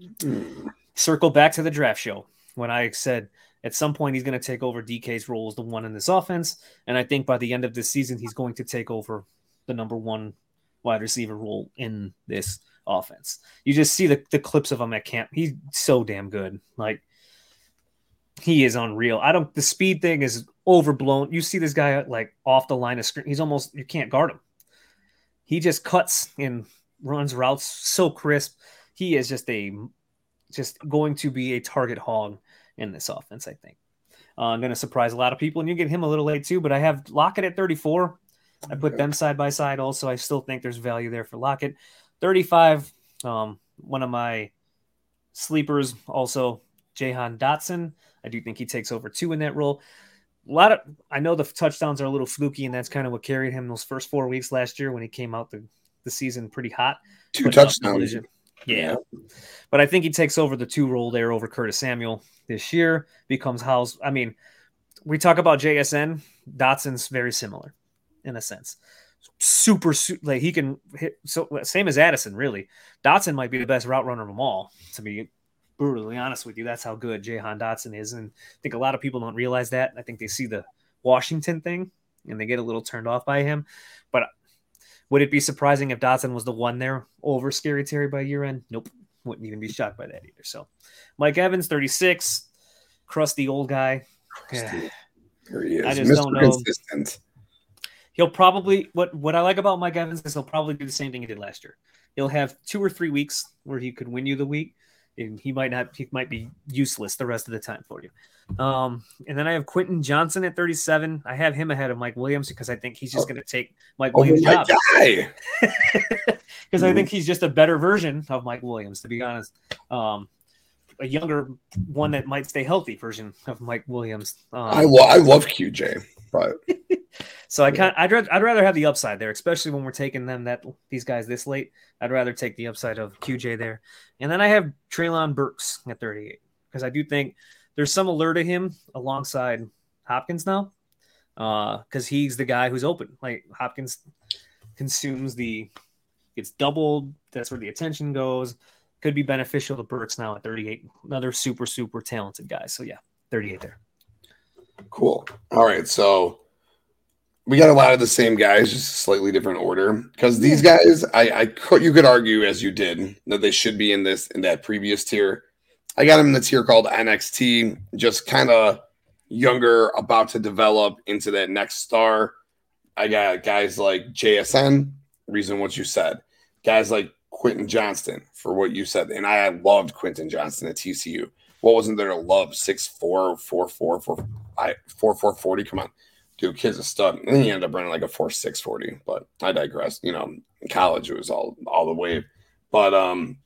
Mm. Circle back to the draft show when I said at some point he's going to take over DK's role as the one in this offense, and I think by the end of this season he's going to take over the number one wide receiver role in this offense. You just see the, the clips of him at camp. He's so damn good. Like he is unreal. I don't. The speed thing is overblown. You see this guy like off the line of screen. He's almost you can't guard him. He just cuts and runs routes so crisp. He is just a just going to be a target hog in this offense. I think. Uh, I'm going to surprise a lot of people, and you get him a little late too. But I have Lockett at 34. I put them side by side. Also, I still think there's value there for Lockett. 35. Um, one of my sleepers. Also, Jahan Dotson. I do think he takes over two in that role. A lot of I know the touchdowns are a little fluky, and that's kind of what carried him those first four weeks last year when he came out the, the season pretty hot. Two up touchdowns. Yeah. But I think he takes over the two role there over Curtis Samuel this year, becomes House. I mean, we talk about JSN, Dotson's very similar in a sense. Super, su- like he can hit, so same as Addison, really. Dotson might be the best route runner of them all, to be brutally honest with you. That's how good Jahan Dotson is. And I think a lot of people don't realize that. I think they see the Washington thing and they get a little turned off by him. But would it be surprising if Dotson was the one there over Scary Terry by year end? Nope. Wouldn't even be shocked by that either. So Mike Evans, 36, crusty old guy. Yeah. Here he is. I just Mr. don't know. Consistent. He'll probably what what I like about Mike Evans is he'll probably do the same thing he did last year. He'll have two or three weeks where he could win you the week, he might not he might be useless the rest of the time for you. Um, and then I have Quentin Johnston at 37. I have him ahead of Mike Williams because I think he's just going to take Mike Oh Williams' job because I think he's just a better version of Mike Williams, to be honest. Um, a younger one that might stay healthy version of Mike Williams. Um, I, lo- I love QJ, but so I kind I'd rather I'd rather have the upside there, especially when we're taking them that these guys this late. I'd rather take the upside of QJ there, and then I have Treylon Burks at 38 because I do think there's some allure to him alongside Hopkins now, uh, because he's the guy who's open. Like Hopkins consumes the gets doubled. That's where the attention goes. Could be beneficial to Burks now at 38. Another super super talented guy. So yeah, 38 there. Cool. All right, so we got a lot of the same guys, just slightly different order. Because these guys, I, I could you could argue as you did that they should be in this in that previous tier. I got them in the tier called NXT, just kind of younger, about to develop into that next star. I got guys like JSN, reason what you said. Guys like Quentin Johnston for what you said. And I loved Quentin Johnston at TCU. What wasn't there to love? Six four four four four I four four forty. Come on. Dude, kid's a stud. And he ended up running like a four six forty. But I digress. You know, in college it was all all the wave. But um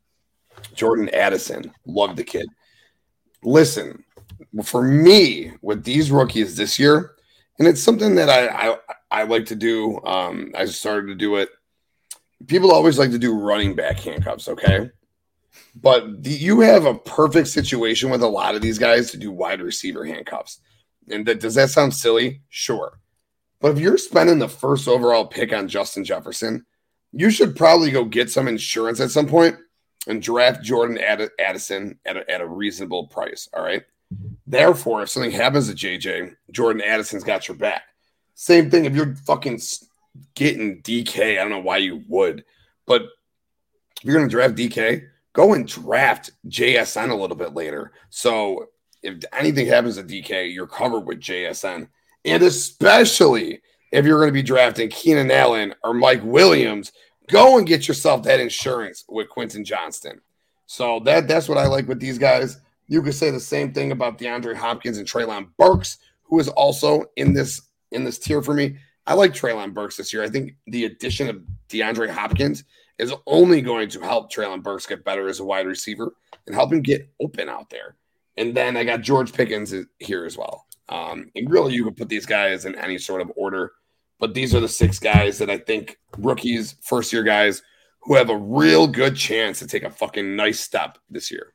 Jordan Addison, loved the kid. Listen, for me, with these rookies this year, and it's something that I I, I like to do. Um, I started to do it. People always like to do running back handcuffs, okay? But the, you have a perfect situation with a lot of these guys to do wide receiver handcuffs. And that, does that sound silly? Sure. But if you're spending the first overall pick on Justin Jefferson, you should probably go get some insurance at some point and draft Jordan Add- Addison at a, at a reasonable price. All right. Therefore, if something happens to JJ, Jordan Addison's got your back. Same thing if you're fucking getting DK. I don't know why you would, but if you're going to draft DK, go and draft JSN a little bit later. So if anything happens to DK, you're covered with JSN. And especially if you're going to be drafting Keenan Allen or Mike Williams, go and get yourself that insurance with Quentin Johnston. So that that's what I like with these guys. You could say the same thing about DeAndre Hopkins and Treylon Burks, who is also in this in this tier for me. I like Treylon Burks this year. I think the addition of DeAndre Hopkins is only going to help Treylon Burks get better as a wide receiver and help him get open out there. And then I got George Pickens here as well. Um, and really, you could put these guys in any sort of order, but these are the six guys that I think rookies, first year guys who have a real good chance to take a fucking nice step this year.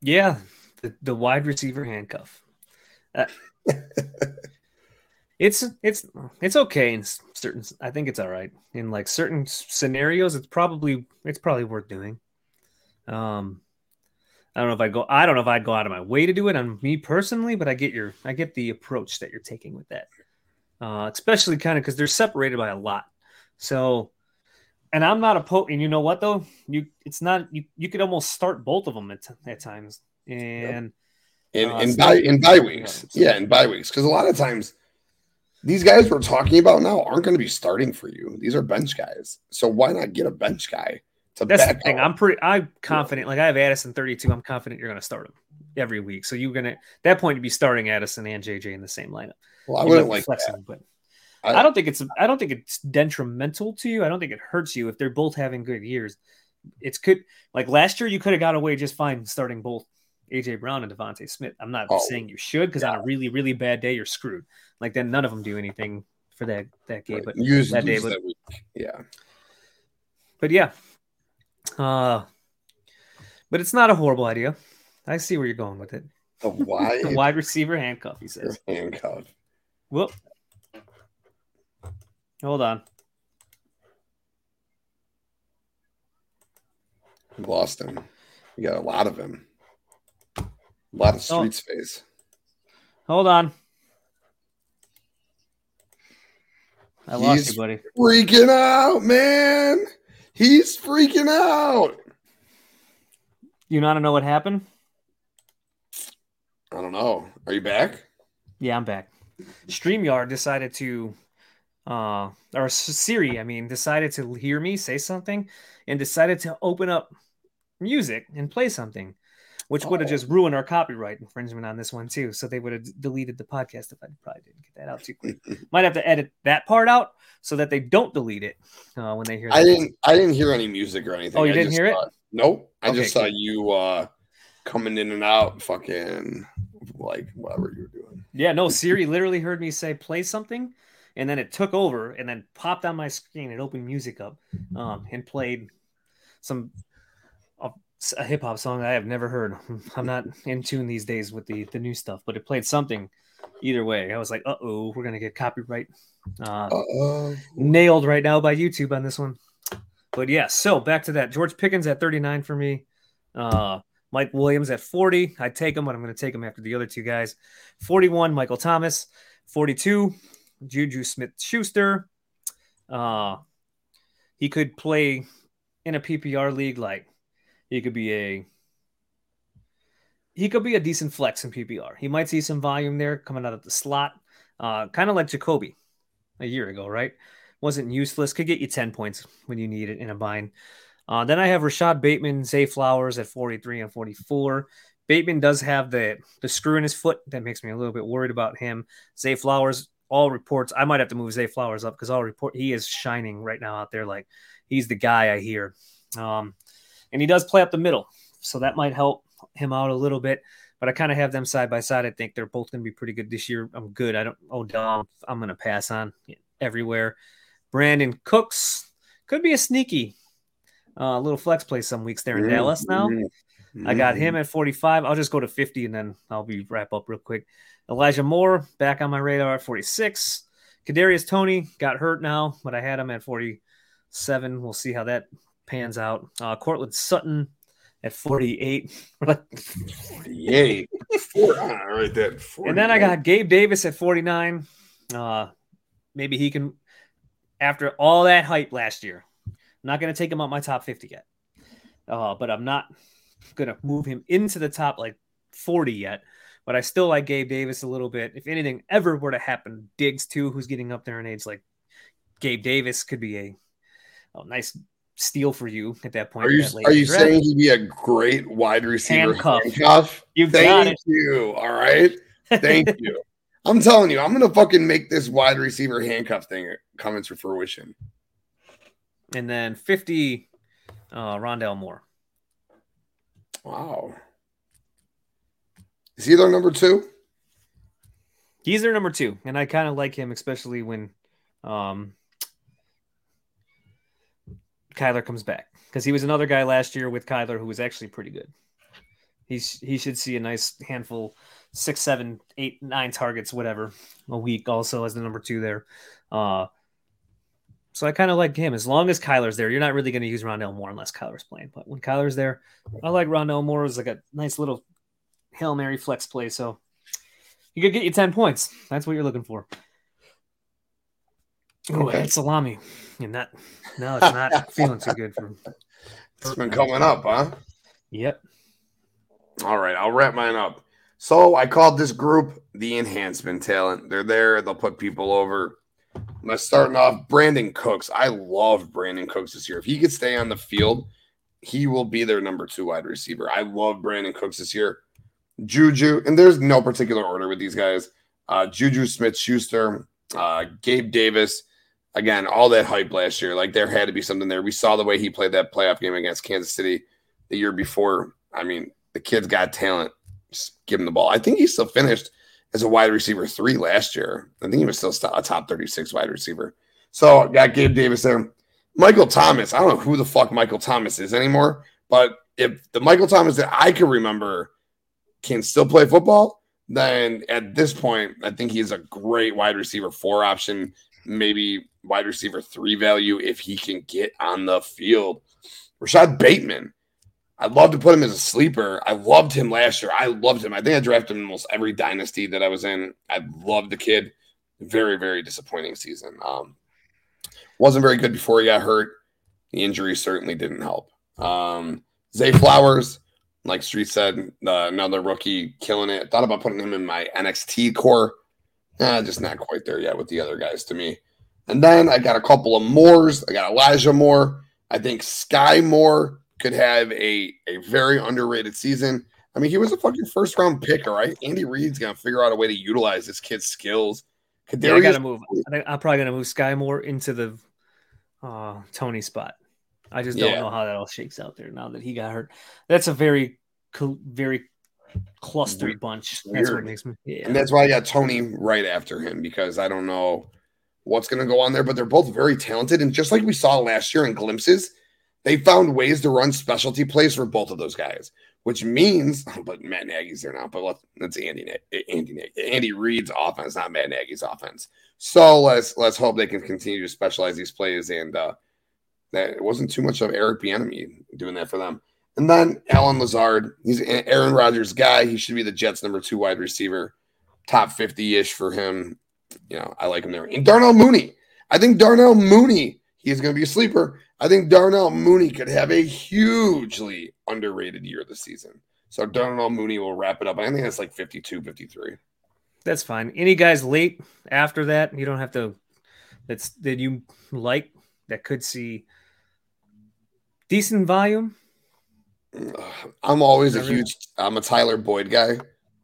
Yeah, the, the wide receiver handcuff. Uh, it's it's it's okay in certain. I think it's all right in like certain scenarios. It's probably it's probably worth doing. Um, I don't know if I go. I don't know if I'd go out of my way to do it on me personally, but I get your I get the approach that you're taking with that. Uh, especially kind of because they're separated by a lot. So, and I'm not a po. And you know what though? You it's not you. You could almost start both of them at, at times. And in Uh, in so- bye in bye weeks. Yeah, in bye weeks because a lot of times these guys we're talking about now aren't going to be starting for you. These are bench guys, so why not get a bench guy to That's the thing. up? I'm pretty. I'm confident. Like I have Addison 32. I'm confident you're going to start him every week. So you're gonna at that point to be starting Addison and JJ in the same lineup. well, I You wouldn't like flexing, that. but I- I, don't think it's. I don't think it's detrimental to you. I don't think it hurts you if they're both having good years. It's could like last year you could have got away just fine starting both AJ Brown and Devonta Smith. I'm not Oh, saying you should because on a really really bad day you're screwed. Like then none of them do anything for that that game. But use, that day, but- week. Yeah, but yeah uh but it's not a horrible idea i see where you're going with it the wide, wide receiver handcuff he says handcuff. whoop hold on We lost him. We got a lot of him. A lot of Oh. street space. hold on i lost He's- you buddy Freaking out, man. He's freaking out. you to know what happened I don't know. Are you back? yeah i'm back streamyard decided to uh, or Siri, I mean, decided to hear me say something and decided to open up music and play something, which would have Oh. just ruined our copyright infringement on this one too. So they would have deleted the podcast if I probably didn't get that out too quick. Might have to edit that part out so that they don't delete it uh, when they hear. I didn't. I didn't hear any music or anything. Oh, you I didn't hear it? Nope. I Okay, just saw you uh coming in and out, fucking like whatever you were doing. Yeah, no, Siri literally heard me say play something, and then it took over and then popped on my screen It opened music up, um, and played some a, hip hop song I have never heard. I'm not in tune these days with the the new stuff, but it played something. Either way, I was like, "Uh oh, we're gonna get copyright uh, Uh-oh. nailed right now by YouTube on this one." But yeah, so back to that. George Pickens at 39 for me. Uh, Mike Williams at 40. I take him, but I'm going to take him after the other two guys. 41, Michael Thomas. 42, Juju Smith Schuster. Uh, he could play in a PPR league. Like he could be a he could be a decent flex in PPR. He might see some volume there coming out of the slot, uh, kind of like Jacoby a year ago, right? Wasn't useless. Could get you 10 points when you need it in a bind. Uh, then I have Rashad Bateman, Zay Flowers at 43 and 44. Bateman does have the the screw in his foot that makes me a little bit worried about him. Zay Flowers, all reports, I might have to move Zay Flowers up because all report he is shining right now out there. Like he's the guy I hear. Um, and he does play up the middle, so that might help him out a little bit. But I kind of have them side by side. I think they're both going to be pretty good this year. I'm good. I don't. Oh, dumb. I'm going to pass on everywhere. Brandin Cooks could be a sneaky uh, little flex play some weeks there in Mm, Dallas now. mm, I got him at 45. I'll just go to 50 and then I'll be wrap up real quick. Elijah Moore back on my radar at 46. Kadarius Toney got hurt now, but I had him at 47. We'll see how that pans out. Uh, Courtland Sutton at 48. Yay. Four, ah, right there. and then I got Gabe Davis at 49. Uh, maybe he can, after all that hype last year, I'm not going to take him up my top 50 yet. Uh, but I'm not going to move him into the top like 40 yet. But I still like Gabe Davis a little bit. If anything ever were to happen, Diggs too, who's getting up there in age, like Gabe Davis could be a, a nice steal for you at that point. Are you are you draft. saying he'd be a great wide receiver Handcuff. handcuff? Got Thank it. you. All right. Thank you. I'm telling you, I'm gonna fucking make this wide receiver handcuff thing come into fruition. and then 50, uh, Rondale Moore. Wow. Is he their number two? He's their number two, and I kind of like him, especially when um, Kyler comes back, because he was another guy last year with Kyler who was actually pretty good. He's he should see a nice handful, six, seven, eight, nine targets, whatever, a week. Also as the number two there. Uh, so I kind of like him as long as Kyler's there. You're not really going to use Rondale Moore unless Kyler's playing, but when Kyler's there, I like Rondale Moore as like a nice little hail mary flex play. So you could get you 10 points. That's what you're looking for. Oh, Okay. okay. salami. And that no, it's not feeling too good for It's been coming up, huh? Yep. All right, I'll wrap mine up. So I called this group the enhancement talent. They're there, they'll put people over. I'm starting off Brandin Cooks. I love Brandin Cooks this year. If he could stay on the field, he will be their number two wide receiver. I love Brandin Cooks this year. Juju, and there's no particular order with these guys. Uh, Juju Smith Schuster, uh, Gabe Davis. Again, all that hype last year. Like there had to be something there. We saw the way he played that playoff game against Kansas City the year before. I mean, the kid's got talent. Just give him the ball. I think he still finished as a wide receiver three last year. I think he was still a top 36 wide receiver. So got Gabe Davis there. Michael Thomas. I don't know who the fuck Michael Thomas is anymore, but if the Michael Thomas that I can remember can still play football, then at this point, I think he's a great wide receiver four option, maybe wide receiver three value if he can get on the field. Rashad Bateman. I'd love to put him as a sleeper. I loved him last year. I loved him. I think I drafted him in almost every dynasty that I was in. I loved the kid. Very, very disappointing season. Um, wasn't very good before he got hurt. The injury certainly didn't help. Um, Zay Flowers, like Street said, uh, another rookie killing it. Thought about putting him in my NXT core. Eh, just not quite there yet with the other guys to me. And then I got a couple of Moores. I got Elijah Moore. I think Skyy Moore could have a, a very underrated season. I mean, he was a fucking first round pick, all right? Andy Reid's going to figure out a way to utilize this kid's skills. Yeah, I got to move. I'm probably going to move Skyy Moore into the uh, Toney spot. I just don't Yeah. know how that all shakes out there now that he got hurt. That's a very, cl- very clustered Weird- bunch. That's what makes me. Yeah. And that's why I got Toney right after him because I don't know what's going to go on there, but they're both very talented. And just like we saw last year in glimpses, they found ways to run specialty plays for both of those guys, which means, but Matt Nagy's there now, but let's, that's Andy, Na- Andy, Na- Andy Reid's offense, not Matt Nagy's offense. So let's, let's hope they can continue to specialize these plays. And, uh, that it wasn't too much of Eric Bieniemy doing that for them. And then Allen Lazard, he's Aaron Rodgers' guy. He should be the Jets' number two wide receiver, top 50 ish for him. You know, I like him there. And Darnell Mooney, I think Darnell Mooney, he's going to be a sleeper. I think Darnell Mooney could have a hugely underrated year this season. So Darnell Mooney will wrap it up. I think that's like 52, 53. That's fine. Any guys late after that, you don't have to. That's that you like that could see decent volume. I'm always a huge, I'm a Tyler Boyd guy.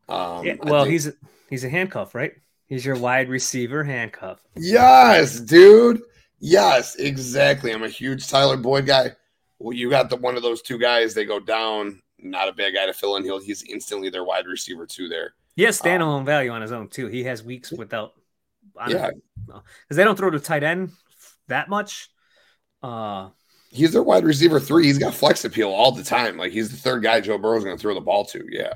Um, Yeah, well, think- he's a, he's a handcuff, right? He's your wide receiver handcuff. Yes, dude. Yes, exactly. I'm a huge Tyler Boyd guy. Well, you got the one of those two guys. They go down. Not a bad guy to fill in. He'll he's instantly their wide receiver too. There. He has standalone value on his own too. He has weeks without. Yeah. because they don't throw to tight end that much. Uh, He's their wide receiver three. He's got flex appeal all the time. Like he's the third guy Joe Burrow's going to throw the ball to. Yeah.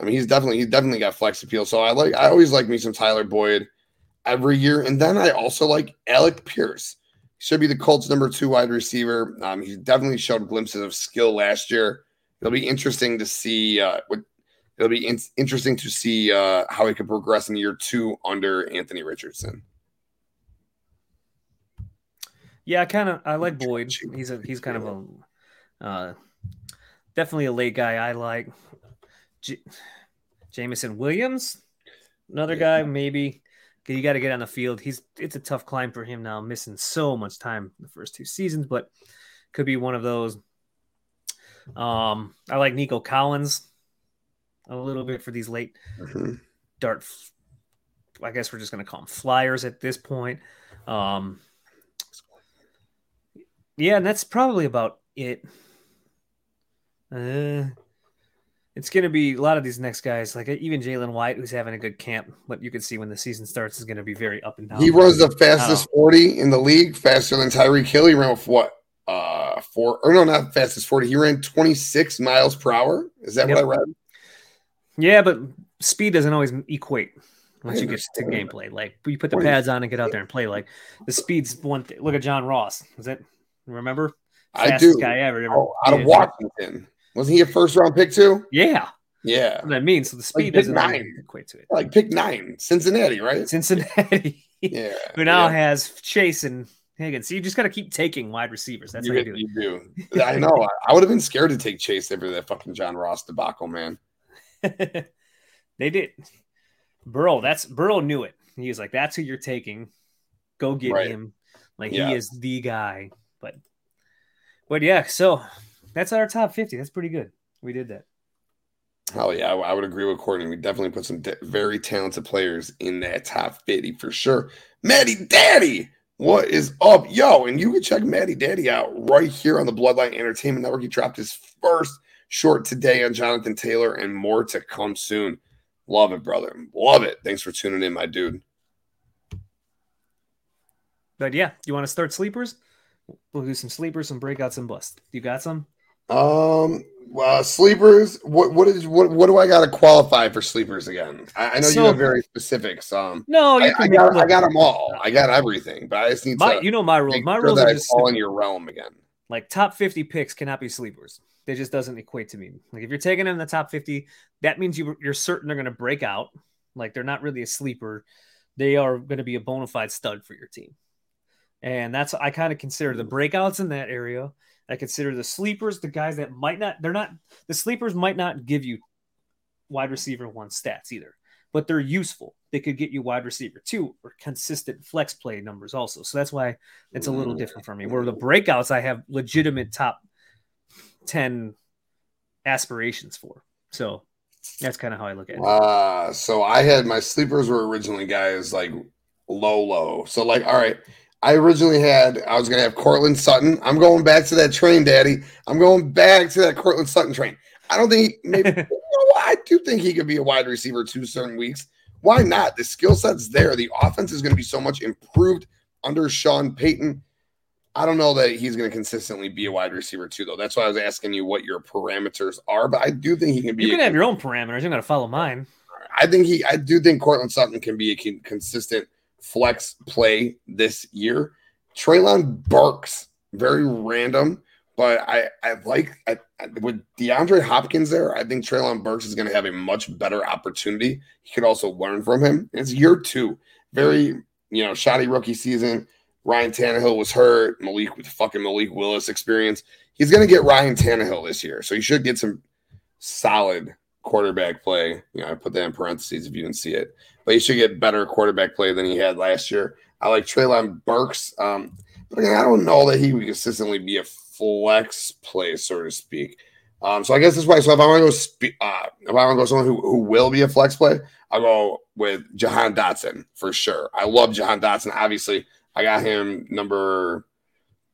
I mean, he's definitely he's definitely got flex appeal. So I like I always like me some Tyler Boyd every year, and then I also like Alec Pierce. Should be the Colts' number two wide receiver. Um, he definitely showed glimpses of skill last year. It'll be interesting to see uh, what. It'll be in- interesting to see uh, how he could progress in year two under Anthony Richardson. Yeah, I kind of I like Boyd. He's a he's kind of a uh, definitely a late guy. I like J- Jameson Williams, another guy maybe. You got to get on the field. He's it's a tough climb for him now, missing so much time the first two seasons, but could be one of those. Um, I like Nico Collins a little bit for these late Mhm. dart. I guess we're just going to call them flyers at this point. Um, yeah, and that's probably about it. Uh, it's going to be a lot of these next guys, like even Jalin Hyatt, who's having a good camp, but you can see when the season starts is going to be very up and down. He runs the fastest 40 in the league, faster than Tyreek Hill. He ran with what? Uh four or no, not fastest 40. He ran 26 miles per hour. Is that Yep. what I read? Yeah, but speed doesn't always equate once you get to gameplay. Like you put the pads on and get out there and play. Like the speed's one thing. Look at John Ross. Is that remember? I Fastest do. guy ever. ever Oh, out of. Washington. Wasn't he a first round pick too? Yeah, Yeah. that's what I mean. So the speed pick doesn't nine. equate to it. Like pick nine. Cincinnati, right? Cincinnati, Yeah. who now yeah. has Chase and Higgins. So you just got to keep taking wide receivers. That's you, how you do you do. I know. I, I would have been scared to take Chase after that fucking John Ross debacle, man. they did. Burrow, that's Burrow knew it. He was like, "That's who you're taking. Go get Right. him. Like Yeah. he is the guy." But, but yeah. So that's our top fifty. That's pretty good. We did that. Hell yeah, I, would agree with Courtney. We definitely put some de- very talented players in that top 50 for sure. Maddie Daddy, what is up? Yo, and you can check Maddie Daddy out right here on the Bloodline Entertainment Network. He dropped his first short today on Jonathan Taylor and more to come soon. Love it, brother. Love it. Thanks for tuning in, my dude. But yeah, you want to start sleepers? We'll do some sleepers, some breakouts, and busts. You got some? Um, well, sleepers. What what is what what do I got to qualify for sleepers again? I, I know So- you have very specifics. Um, No, you I, can I got I got them all. I got everything, but I just need My, to you know my rules. My sure rules that are just fall in your realm again. like top 50 picks cannot be sleepers. They just doesn't equate to me. Like if you're taking them in the top 50, that means you you're certain they're going to break out. Like they're not really a sleeper. They are going to be a bona fide stud for your team. And that's I kind of consider the breakouts in that area. I consider the sleepers the guys that might not they're not the sleepers might not give you wide receiver one stats either. but they're useful. They could get you wide receiver two or consistent flex play numbers also. So that's why it's a little different for me. Where the breakouts, I have legitimate top 10 aspirations for. So that's kind of how I look at it. Uh, so I had my sleepers were originally guys like low, low. So, like, all right, I originally had, I was going to have Courtland Sutton. I'm going back to that train, Daddy. I'm going back to that Courtland Sutton train. I don't think, maybe, you know? I do think he could be a wide receiver two certain weeks. Why not? The skill set's there. The offense is going to be so much improved under Sean Payton. I don't know that he's going to consistently be a wide receiver too, though. That's why I was asking you what your parameters are. But I do think he can be. You can have your own parameters. You're to follow mine. I think he, I do think Courtland Sutton can be a consistent flex play this year. Treylon Burks, very random, but I, I like I, I- with DeAndre Hopkins there. I think Treylon Burks is going to have a much better opportunity. He could also learn from him. It's year two, very you know shoddy rookie season. Ryan Tannehill was hurt. Malik with fucking Malik Willis experience. He's going to get Ryan Tannehill this year, so he should get some solid quarterback play. You know, I put that in parentheses if you can see it, but he should get better quarterback play than he had last year. I like Treylon Burks, um, but again, I don't know that he would consistently be a flex play, so to speak. Um, so I guess that's why. So if I want to go, spe- uh, if I want to go someone who, who will be a flex play, I'll go with Jahan Dotson for sure. I love Jahan Dotson. Obviously, I got him number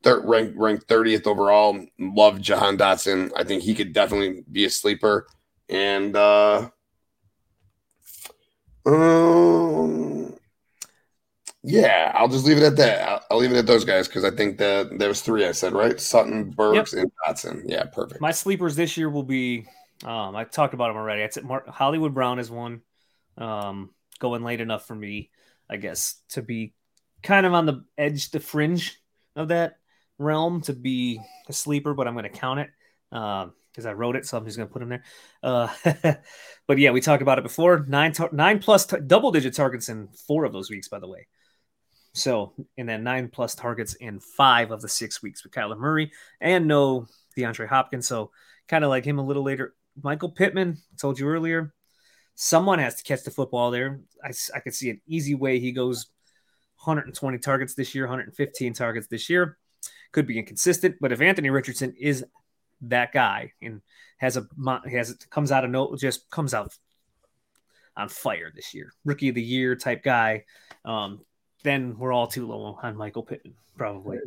third ranked ranked 30th overall. Love Jahan Dotson. I think he could definitely be a sleeper. And uh um yeah, I'll just leave it at that. I'll, I'll leave it at those guys because I think that there was three I said, right? Sutton, Burks, and Dotson. Yeah, perfect. My sleepers this year will be. Um, I talked about them already. I said Mark, Hollywood Brown is one. Um, going late enough for me, I guess, to be kind of on the edge, the fringe of that realm to be a sleeper, but I'm going to count it because I wrote it, so I'm just going to put him there. Uh, but yeah, we talked about it before. Nine, tar- nine plus t- double digit targets in four of those weeks, by the way. So, and then nine plus targets in five of the six weeks with Kyler Murray and no DeAndre Hopkins. So, kind of like him a little later. Michael Pittman, told you earlier, someone has to catch the football there. I, I could see an easy way he goes 120 targets this year, 115 targets this year. Could be inconsistent, but if Anthony Richardson is that guy and has a has comes out of no just comes out on fire this year, rookie of the year type guy, um, then we're all too low on Michael Pittman probably.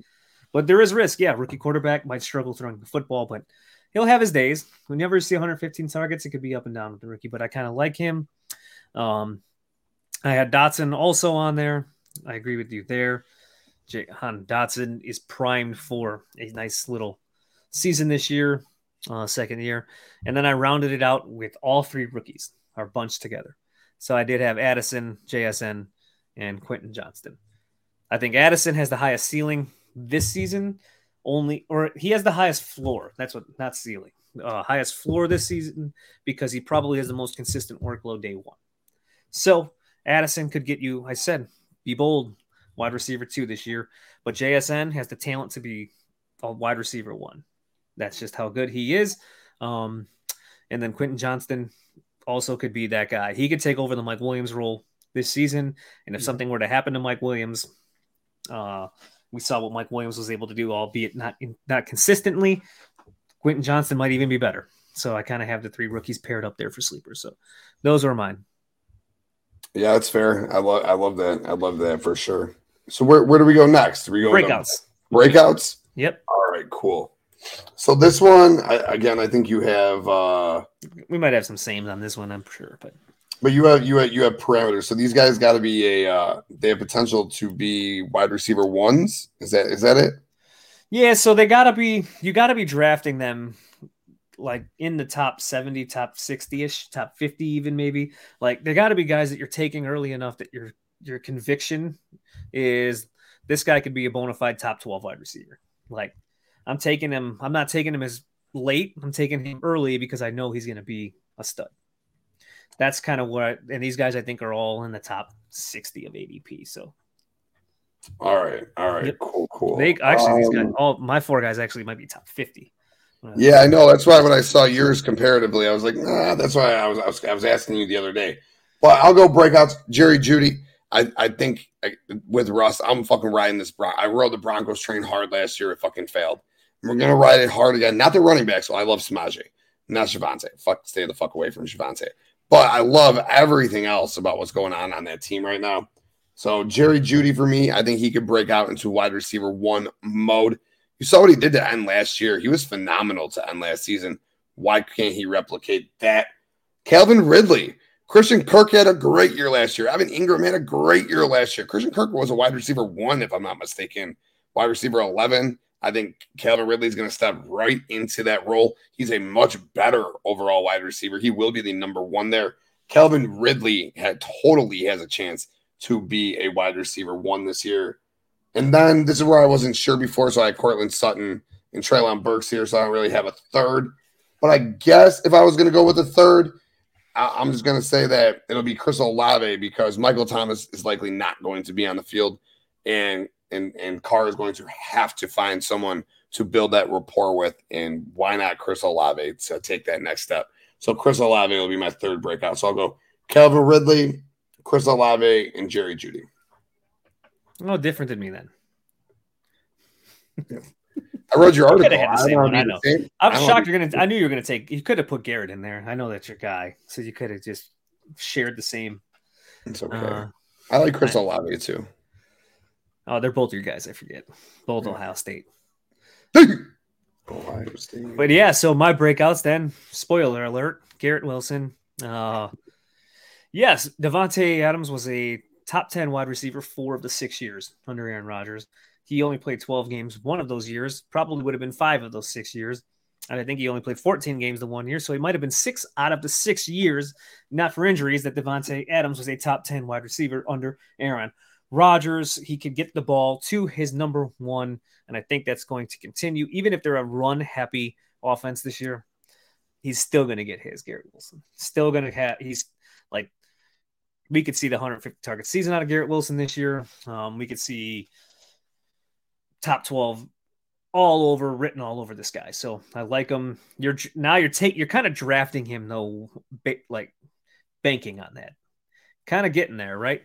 But there is risk, yeah. Rookie quarterback might struggle throwing the football, but he'll have his days. We never see 115 targets. It could be up and down with the rookie, but I kind of like him. Um, I had Dotson also on there. I agree with you there. Jahan Dotson is primed for a nice little season this year, uh, second year. And then I rounded it out with all three rookies are bunched together. So I did have Addison, JSN, and Quentin Johnston. I think Addison has the highest ceiling this season, only, or he has the highest floor. That's what, not ceiling, uh, highest floor this season because he probably has the most consistent workload day one. So Addison could get you, I said, be bold, wide receiver two this year, but JSN has the talent to be a wide receiver one. That's just how good he is. Um, and then Quentin Johnston also could be that guy. He could take over the Mike Williams role this season. And if something were to happen to Mike Williams, uh, we saw what Mike Williams was able to do, albeit not not consistently. Quentin Johnston might even be better. So I kind of have the three rookies paired up there for sleepers. So those are mine. Yeah, that's fair. I love I love that. I love that for sure. So where where do we go next? Do we go Breakouts. breakouts? Yep. All right, cool. So this one, I, again, I think you have, uh We might have some sames on this one, I'm sure, but but you have you have you have parameters. So these guys got to be a uh they have potential to be wide receiver ones. Is that is that it? Yeah, so they gotta be you gotta be drafting them like in the top 70, top 60-ish, top 50 even maybe. Like they gotta be guys that you're taking early enough that your your conviction is this guy could be a bona fide top 12 wide receiver. Like I'm taking him, I'm not taking him as late, I'm taking him early because I know he's gonna be a stud. That's kind of what and these guys I think are all in the top 60 of ADP. So All right, all right, Yep. cool, cool. they actually these guys Um, all my four guys actually might be top 50. Yeah, I know. That's why when I saw yours comparatively, I was like, nah, that's why I was, I was I was asking you the other day. But I'll go breakouts. Jerry Jeudy. I, I think I, with Russ, I'm fucking riding this. Bron- I rode the Broncos train hard last year. It fucking failed. We're gonna ride it hard again. Not the running back, so I love Samaje, not Javonte. Fuck, stay the fuck away from Javonte. But I love everything else about what's going on on that team right now. So Jerry Jeudy for me, I think he could break out into wide receiver one mode. You saw what he did to end last year. He was phenomenal to end last season. Why can't he replicate that? Calvin Ridley. Christian Kirk had a great year last year. Evan Engram had a great year last year. Christian Kirk was a wide receiver one, if I'm not mistaken. Wide receiver 11. I think Calvin Ridley is going to step right into that role. He's a much better overall wide receiver. He will be the number one there. Calvin Ridley had totally has a chance to be a wide receiver one this year. And then this is where I wasn't sure before, so I had Courtland Sutton and Treylon Burks here, so I don't really have a third. But I guess if I was going to go with a third, I- I'm just going to say that it'll be Chris Olave because Michael Thomas is likely not going to be on the field, and and and Carr is going to have to find someone to build that rapport with, and why not Chris Olave to take that next step? So Chris Olave will be my third breakout. So I'll go Calvin Ridley, Chris Olave, and Jerry Jeudy. No different than me then. I read your article. Coulda had the I don't one, know I know. it's the same. I'm I shocked you're gonna. I knew you were gonna take. You could have put Garrett in there. I know that's your guy, so you could have just shared the same. It's okay. Uh, I like Chris Olave too. Oh, they're both your guys. I forget. Both Ohio State. Ohio State. But yeah, so my breakouts then. Spoiler alert: Garrett Wilson. Uh, yes, Davante Adams was a top ten wide receiver four of the six years under Aaron Rodgers. He only played 12 games one of those years. Probably would have been five of those six years. And I think he only played 14 games the one year. So he might have been six out of the six years, not for injuries, that Davante Adams was a top 10 wide receiver under Aaron Rodgers. He could get the ball to his number one. And I think that's going to continue. Even if they're a run happy offense this year, he's still going to get his, Garrett Wilson. Still going to have, he's like, we could see the 150 target season out of Garrett Wilson this year. Um, we could see top 12 all over written all over this guy. So I like him. You're now you're take you're kind of drafting him though, ba- like banking on that. Kind of getting there, right?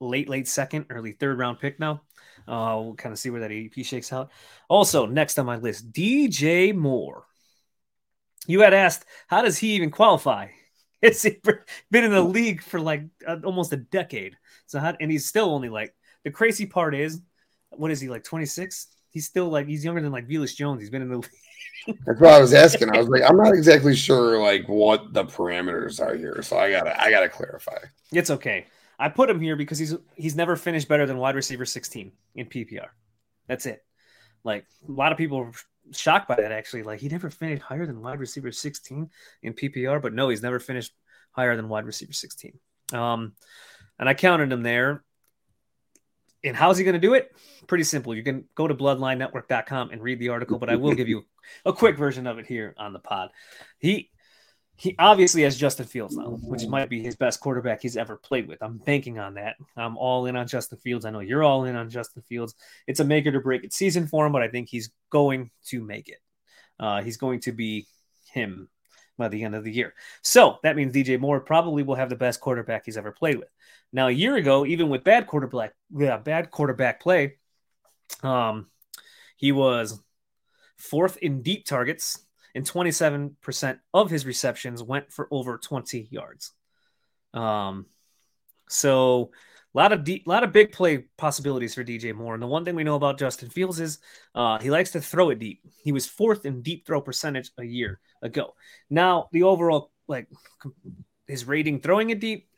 Late, late second, early third round pick now. Uh, we'll kind of see where that ADP shakes out. Also, next on my list, DJ Moore. You had asked, how does he even qualify? It's been in the league for like uh, almost a decade. So how, and he's still only like the crazy part is what is he like 26 he's still like he's younger than like Velus Jones he's been in the league That's what I was asking. I was like, I'm not exactly sure like what the parameters are here, so I gotta I gotta clarify. it's okay I put him here because he's he's never finished better than wide receiver 16 in PPR that's it like a lot of people shocked by that actually like he never finished higher than wide receiver 16 in PPR but no he's never finished higher than wide receiver 16 um and I counted him there and how's he going to do it? Pretty simple. You can go to bloodlinenetwork.com and read the article, but I will give you a quick version of it here on the pod. He he obviously has Justin Fields now, which might be his best quarterback he's ever played with. I'm banking on that. I'm all in on Justin Fields. I know you're all in on Justin Fields. It's a make it or break it season for him, but I think he's going to make it. Uh, he's going to be him by the end of the year. So that means DJ Moore probably will have the best quarterback he's ever played with. Now, a year ago, even with bad quarterback, yeah, bad quarterback play, um, he was fourth in deep targets, and 27% of his receptions went for over 20 yards. Um, so a lot of deep, a lot of big play possibilities for DJ Moore. And the one thing we know about Justin Fields is uh, he likes to throw it deep. He was fourth in deep throw percentage a year ago. Now the overall like his rating throwing it deep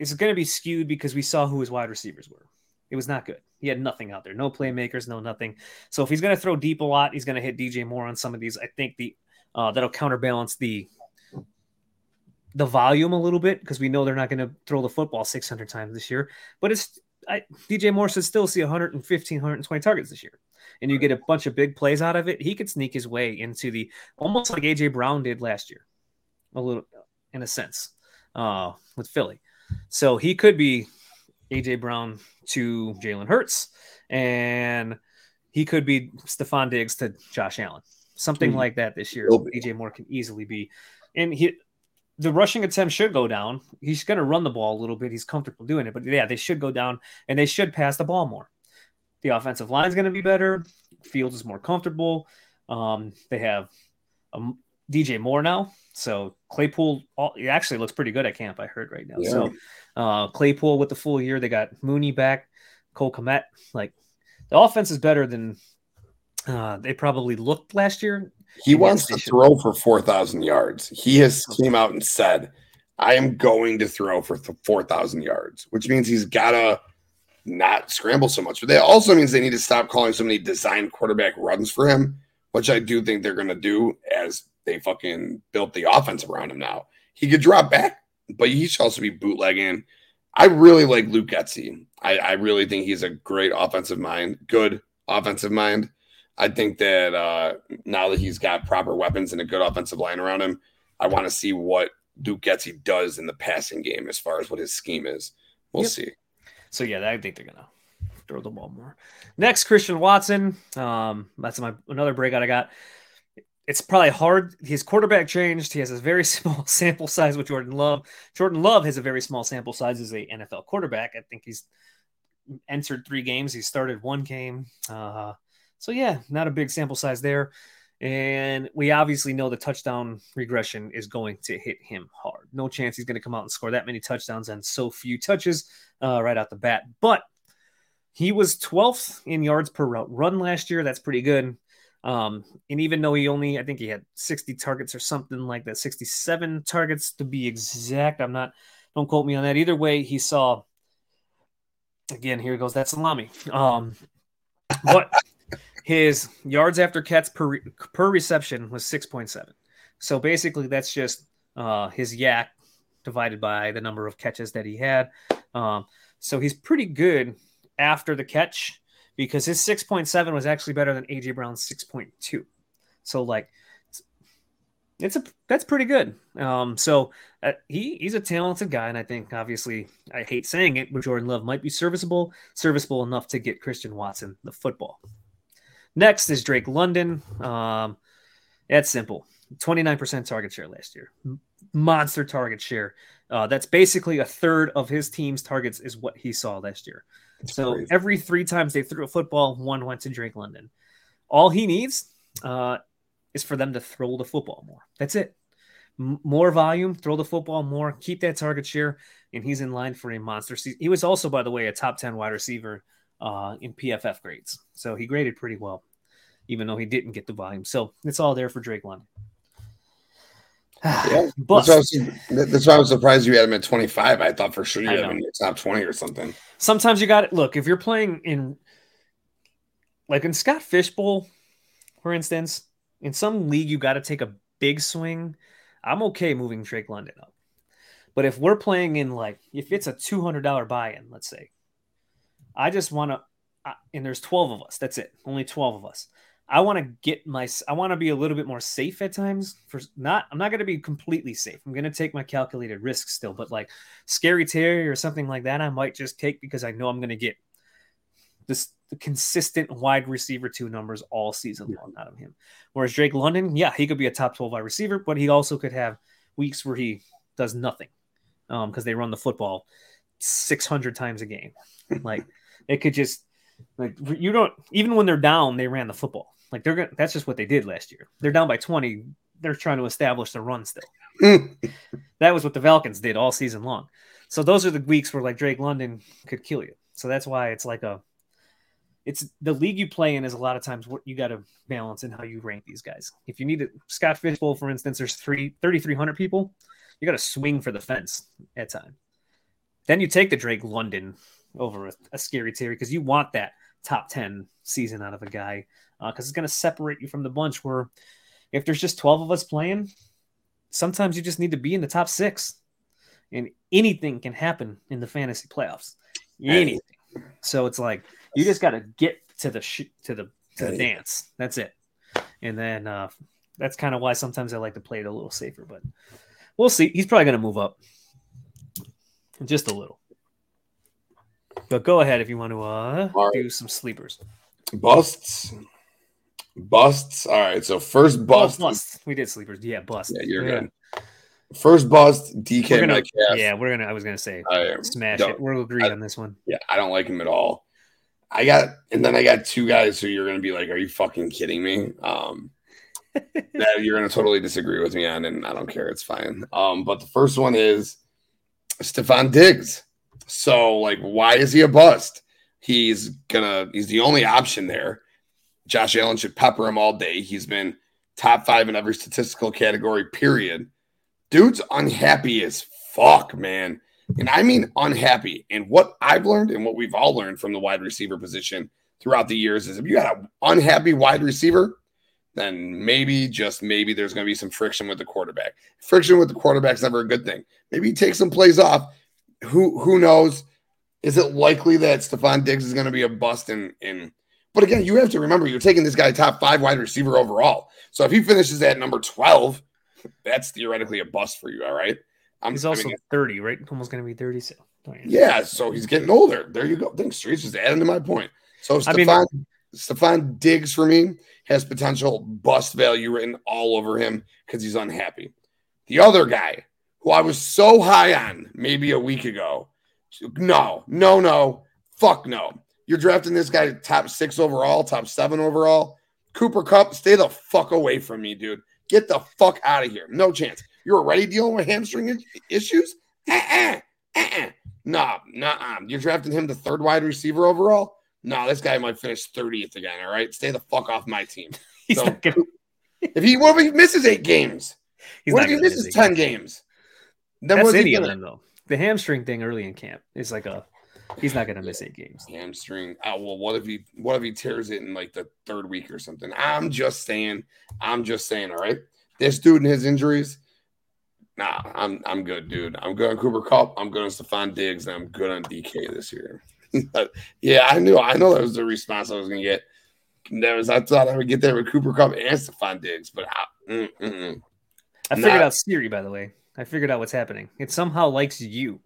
is going to be skewed because we saw who his wide receivers were. It was not good. He had nothing out there, no playmakers, no nothing. So if he's going to throw deep a lot, he's going to hit DJ Moore on some of these. I think the uh, that'll counterbalance the the volume a little bit because we know they're not going to throw the football 600 times this year. But it's I, DJ Moore should still see 115, 120 targets this year, and you get a bunch of big plays out of it. He could sneak his way into the almost like AJ Brown did last year, a little in a sense, uh, with Philly. So he could be AJ Brown to Jalen Hurts, and he could be Stefon Diggs to Josh Allen, something Hmm. like that this year. AJ Moore can easily be, and he the rushing attempt should go down. He's going to run the ball a little bit. He's comfortable doing it, but yeah, they should go down and they should pass the ball more. The offensive line is going to be better. Fields is more comfortable. Um, they have um, DJ Moore now, so Claypool all, it actually looks pretty good at camp. I heard right now. Yeah. So uh, Claypool with the full year, they got Mooney back, Cole Kmet. Like the offense is better than uh, they probably looked last year. He wants to throw for 4,000 yards. He has came out and said, I am going to throw for th- 4,000 yards, which means he's got to not scramble so much. But that also means they need to stop calling so many design quarterback runs for him, which I do think they're going to do as they fucking built the offense around him now. He could drop back, but he should also be bootlegging. I really like Luke Getsy. I, I really think he's a great offensive mind, good offensive mind. I think that uh, now that he's got proper weapons and a good offensive line around him, I want to see what Luke Getsy does in the passing game as far as what his scheme is. We'll Yep. see. So yeah, I think they're gonna throw the ball more. Next, Christian Watson. Um, that's my another breakout I got. It's probably hard. His quarterback changed. He has a very small sample size with Jordan Love. Jordan Love has a very small sample size as a NFL quarterback. I think he's entered three games. He started one game. Uh, so yeah, not a big sample size there. And we obviously know the touchdown regression is going to hit him hard. No chance he's going to come out and score that many touchdowns on so few touches uh, right out the bat. But he was 12th in yards per route run last year. That's pretty good. Um, and even though he only, I think he had 60 targets or something like that, 67 targets to be exact. I'm not, don't quote me on that. Either way, he saw, again, here goes that salami. Um, but his yards after catch per, per reception was 6.7. So basically, that's just uh, his YAC divided by the number of catches that he had. Um, so he's pretty good after the catch because his 6.7 was actually better than AJ Brown's 6.2. So like it's a that's pretty good. Um, so uh, he he's a talented guy, and I think obviously I hate saying it, but Jordan Love might be serviceable, serviceable enough to get Christian Watson the football. Next is Drake London. Um, that's simple. 29% target share last year. Monster target share. Uh, that's basically a third of his team's targets is what he saw last year. So crazy. every three times they threw a football, one went to Drake London. All he needs uh, is for them to throw the football more. That's it. M- more volume, throw the football more, keep that target share, and he's in line for a monster season. He was also, by the way, a top 10 wide receiver uh, in PFF grades. So he graded pretty well, even though he didn't get the volume. So it's all there for Drake London. Yeah, Bust. That's why, I was, that's why I was surprised you had him at 25. I thought for sure you had him in your top 20 or something. sometimes you got it. Look, if you're playing in, like in Scott Fish Bowl, for instance, in some league you got to take a big swing. I'm okay moving Drake London up, but if we're playing in like if it's a two hundred dollar buy-in, let's say, I just want to, and there's twelve of us. That's it, only twelve of us. I want to get my, I want to be a little bit more safe at times. For not, I'm not going to be completely safe. I'm going to take my calculated risks still, but like scary Terry or something like that, I might just take because I know I'm going to get this the consistent wide receiver two numbers all season long out of him. Whereas Drake London, yeah, he could be a top 12 wide receiver, but he also could have weeks where he does nothing um because they run the football 600 times a game. Like it could just like you don't even when they're down, they ran the football. Like they're gonna that's just what they did last year. They're down by 20. They're trying to establish the run still. that was what the Falcons did all season long. So those are the weeks where like Drake London could kill you. So that's why it's like a it's the league you play in is a lot of times what you got to balance in how you rank these guys. If you need a Scott Fish Bowl, for instance, there's three 3,300 people. You got to swing for the fence at time. Then you take the Drake London over a, a scary Terry because you want that top 10 season out of a guy because it's going to separate you from the bunch. Where if there's just 12 of us playing, sometimes you just need to be in the top six, and anything can happen in the fantasy playoffs. Anything. So it's like you just got to get to the sh- to the to the dance. That's it. And then uh, that's kind of why sometimes I like to play it a little safer. But we'll see. He's probably going to move up just a little. But go ahead if you want to uh, right. do some sleepers. Busts. Busts. All right. So first Oh, bust. bust. We did sleepers. Yeah, bust. Yeah, you're good. First bust, We're DK gonna, Metcalf. yeah, we're gonna. I was gonna say I smash it. We'll agree I- on this one. Yeah, I don't like him at all. I got, and then I got two guys who you're going to be like, "Are you fucking kidding me?" Um, that you're going to totally disagree with me on, and I don't care. It's fine. Um, but the first one is Stefon Diggs. So, like, why is he a bust? He's gonna. He's the only option there. Josh Allen should pepper him all day. He's been top five in every statistical category. Period. Dude's unhappy as fuck, man. And I mean unhappy. And what I've learned and what we've all learned from the wide receiver position throughout the years is if you got an unhappy wide receiver, then maybe, just maybe, there's going to be some friction with the quarterback. Friction with the quarterback's never a good thing. Maybe he takes some plays off. Who who knows? Is it likely that Stefon Diggs is going to be a bust in in but again, you have to remember you're taking this guy top five wide receiver overall. So if he finishes at number 12, that's theoretically a bust for you. All right. I'm He's I also mean, 30, right? Almost gonna be 30. So yeah, so he's getting older. There you go. Thanks, Streets. Just adding to my point. So I mean- Stefon, Stefon Diggs for me has potential bust value written all over him because he's unhappy. The other guy who I was so high on maybe a week ago, no, no, no, fuck no. You're drafting this guy top six overall, top seven overall. Cooper Kupp, stay the fuck away from me, dude. Get the fuck out of here. No chance. You're already dealing with hamstring issues? Uh-uh. Uh-uh. Nah, nah. You're drafting him the third wide receiver overall? No, this guy might finish 30th again. All right. Stay the fuck off my team. he's So- not gonna. If he what if he misses eight games? He's what if he misses miss 10 it. games? Then That's what's any of gonna them though. The hamstring thing early in camp is like a. He's not gonna miss eight games. hamstring? Oh well, what if he what if he tears it in like the third week or something? I'm just saying, I'm just saying, all right. This dude and his injuries, nah, I'm I'm good, dude. I'm good on Cooper Kupp, I'm good on Stefon Diggs, and I'm good on DK this year. Yeah, I knew I know that was the response I was gonna get. That was I thought I would get there with Cooper Kupp and Stefon Diggs, but I, mm, mm, mm. I figured Not- out Siri by the way. I figured out what's happening. It somehow likes you.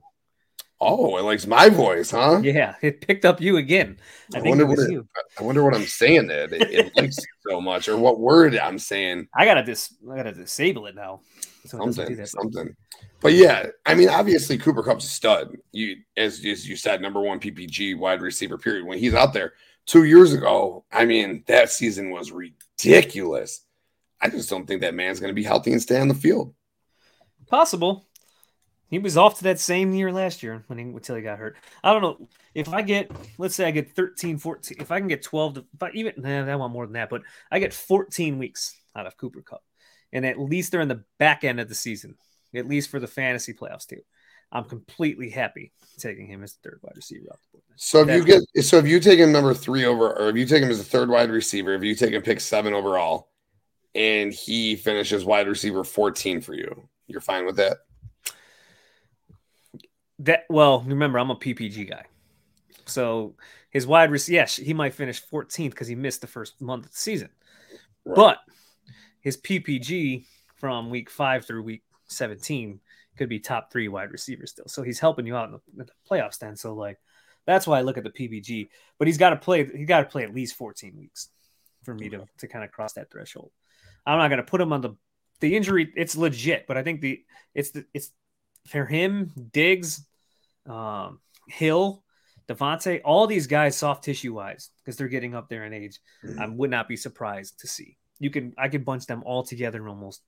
Oh, it likes my voice, huh? Yeah, it picked up you again. I, I think wonder it what it- you. I wonder what I'm saying that it, it likes it so much, or what word I'm saying. I gotta dis. I gotta disable it now. So it do something, that, but- something. But yeah, I mean, obviously Cooper Kupp's a stud. You, as, as you said, number one PPG wide receiver. Period. When he's out there two years ago, I mean, that season was ridiculous. I just don't think that man's going to be healthy and stay on the field. Possible. He was off to that same year last year when he, until he got hurt. I don't know. If I get, let's say I get 13, 14, if I can get 12 to, if I even, nah, I want more than that, but I get 14 weeks out of Cooper Kupp. And at least they're in the back end of the season, at least for the fantasy playoffs too. I'm completely happy taking him as the third wide receiver off the board. So if you get, so if you take him number three over, or if you take him as a third wide receiver, if you take him pick seven overall, and he finishes wide receiver 14 for you, you're fine with that. That well, remember I'm a PPG guy, so his wide receiver, yes, he might finish 14th because he missed the first month of the season, Right. but his PPG from week five through week 17 could be top three wide receiver still. So he's helping you out in the, in the playoffs then. So like that's why I look at the PPG, but he's got to play. He got to play at least 14 weeks for me to to kind of cross that threshold. I'm not going to put him on the the injury. It's legit, but I think the it's the it's for him, Diggs, um, Hill, Davante, all these guys soft tissue wise because they're getting up there in age. I would not be surprised to see. You can I could bunch them all together almost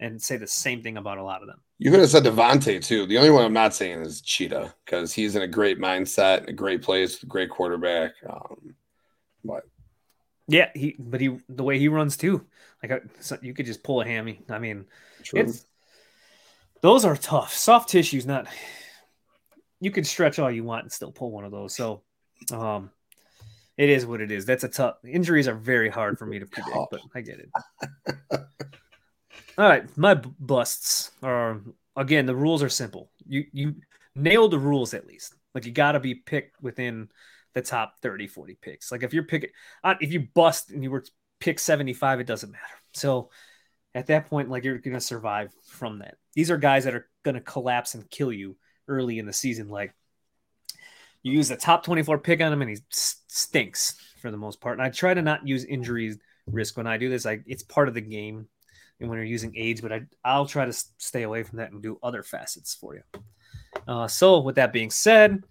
and say the same thing about a lot of them. You could have said Davante too. The only one I'm not saying is Cheetah because he's in a great mindset, a great place, great quarterback. Um, but Yeah, he but he the way he runs too. Like I, so you could just pull a hammy. I mean, true. it's those are tough. Soft tissue's not. You can stretch all you want and still pull one of those. So, um, it is what it is. That's a tough. Injuries are very hard for me to predict, but I get it. all right, my busts are again. The rules are simple. You you nail the rules at least. Like you got to be picked within the top 30, 40 picks. Like if you're picking, uh, if you bust and you were pick 75, it doesn't matter. So at that point, like you're going to survive from that. These are guys that are going to collapse and kill you early in the season. Like you use the top 24 pick on him and he stinks for the most part. And I try to not use injury risk when I do this. Like it's part of the game. and when you're using age, but I I'll try to stay away from that and do other facets for you. Uh, so with that being said,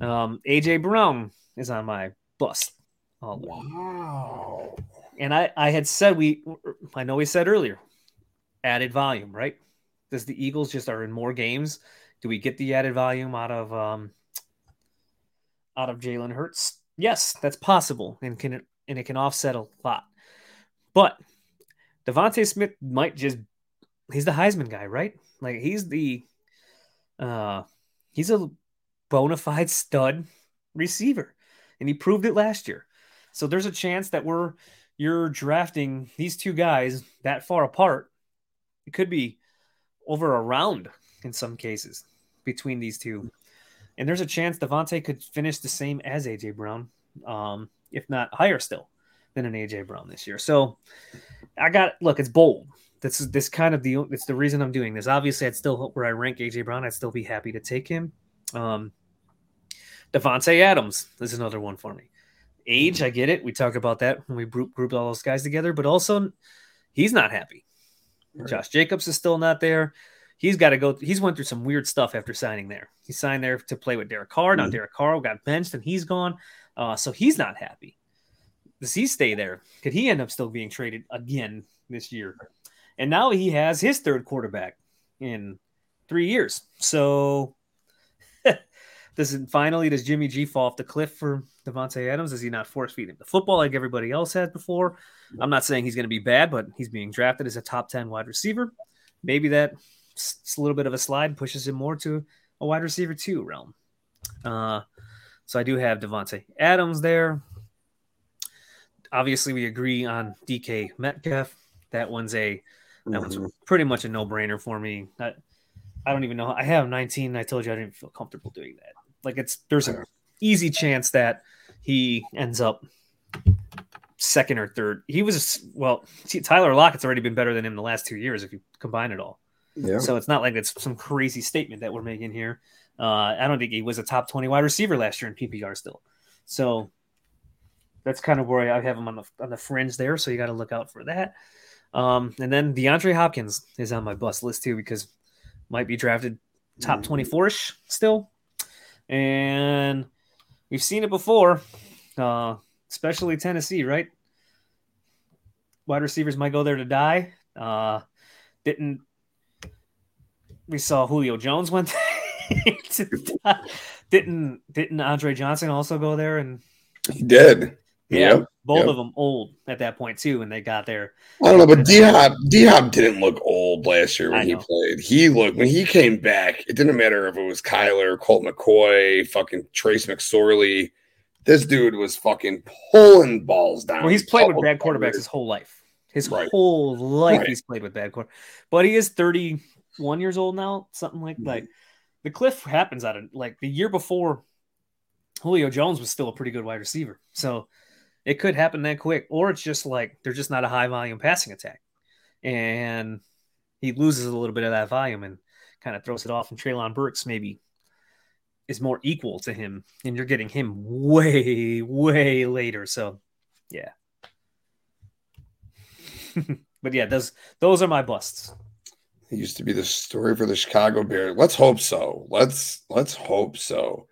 um, AJ Brown is on my bus. Wow. And I, I had said we, I know we said earlier, added volume, right? Does the Eagles just are in more games? Do we get the added volume out of um out of Jalen Hurts? Yes, that's possible, and can and it can offset a lot. But Devonta Smith might just he's the Heisman guy, right? Like he's the uh he's a bona fide stud receiver, and he proved it last year. So there's a chance that we're you're drafting these two guys that far apart. It could be over a round in some cases between these two. And there's a chance Devonta could finish the same as AJ Brown, um, if not higher still than an AJ Brown this year. So I got look, it's bold. This is this kind of the it's the reason I'm doing this. Obviously, I'd still hope where I rank AJ Brown, I'd still be happy to take him. Um Davante Adams is another one for me. Age, I get it. We talk about that when we group, grouped all those guys together, but also he's not happy. Right. Josh Jacobs is still not there. He's got to go. He's went through some weird stuff after signing there. He signed there to play with Derek Carr. Now Mhm. Derek Carr got benched and he's gone. Uh, so he's not happy. Does he stay there? Could he end up still being traded again this year? And now he has his third quarterback in three years. So does it finally does Jimmy G fall off the cliff for Davante Adams? Is he not force feed him the football like everybody else has before? I'm not saying he's going to be bad, but he's being drafted as a top 10 wide receiver. Maybe that s- a little bit of a slide pushes him more to a wide receiver two realm. Uh, so I do have Davante Adams there. Obviously, we agree on DK Metcalf. That one's a that one's Mhm. pretty much a no brainer for me. I, I don't even know. I have 19. I told you I didn't feel comfortable doing that. Like it's there's an easy chance that he ends up second or third. He was well. see, Tyler Lockett's already been better than him the last two years if you combine it all. Yeah. So it's not like it's some crazy statement that we're making here. Uh, I don't think he was a top 20 wide receiver last year in PPR still. So that's kind of where I have him on the on the fringe there. So you got to look out for that. Um, and then DeAndre Hopkins is on my bust list too because might be drafted top 24 ish still. And we've seen it before, uh, especially Tennessee, right? Wide receivers might go there to die. Uh, didn't we saw Julio Jones went didn't didn't Andre Johnson also go there and He did. Yeah, Yep. both yep. of them old at that point too when they got there. I don't know, but D Hop D Hop didn't look old last year when he played. He looked when he came back. It didn't matter if it was Kyler, Colt McCoy, fucking Trace McSorley. This dude was fucking pulling balls down. Well, he's played with bad quarterbacks his whole life. His Right. whole life Right. he's played with bad quarter. But he is 31 years old now, something like Mhm. like the cliff happens out of like the year before Julio Jones was still a pretty good wide receiver. So it could happen that quick or it's just like they're just not a high volume passing attack. And he loses a little bit of that volume and kind of throws it off and Treylon Burks maybe is more equal to him and you're getting him way way later. So yeah. but yeah, those those are my busts. It used to be the story for the Chicago Bears. Let's hope so. Let's let's hope so.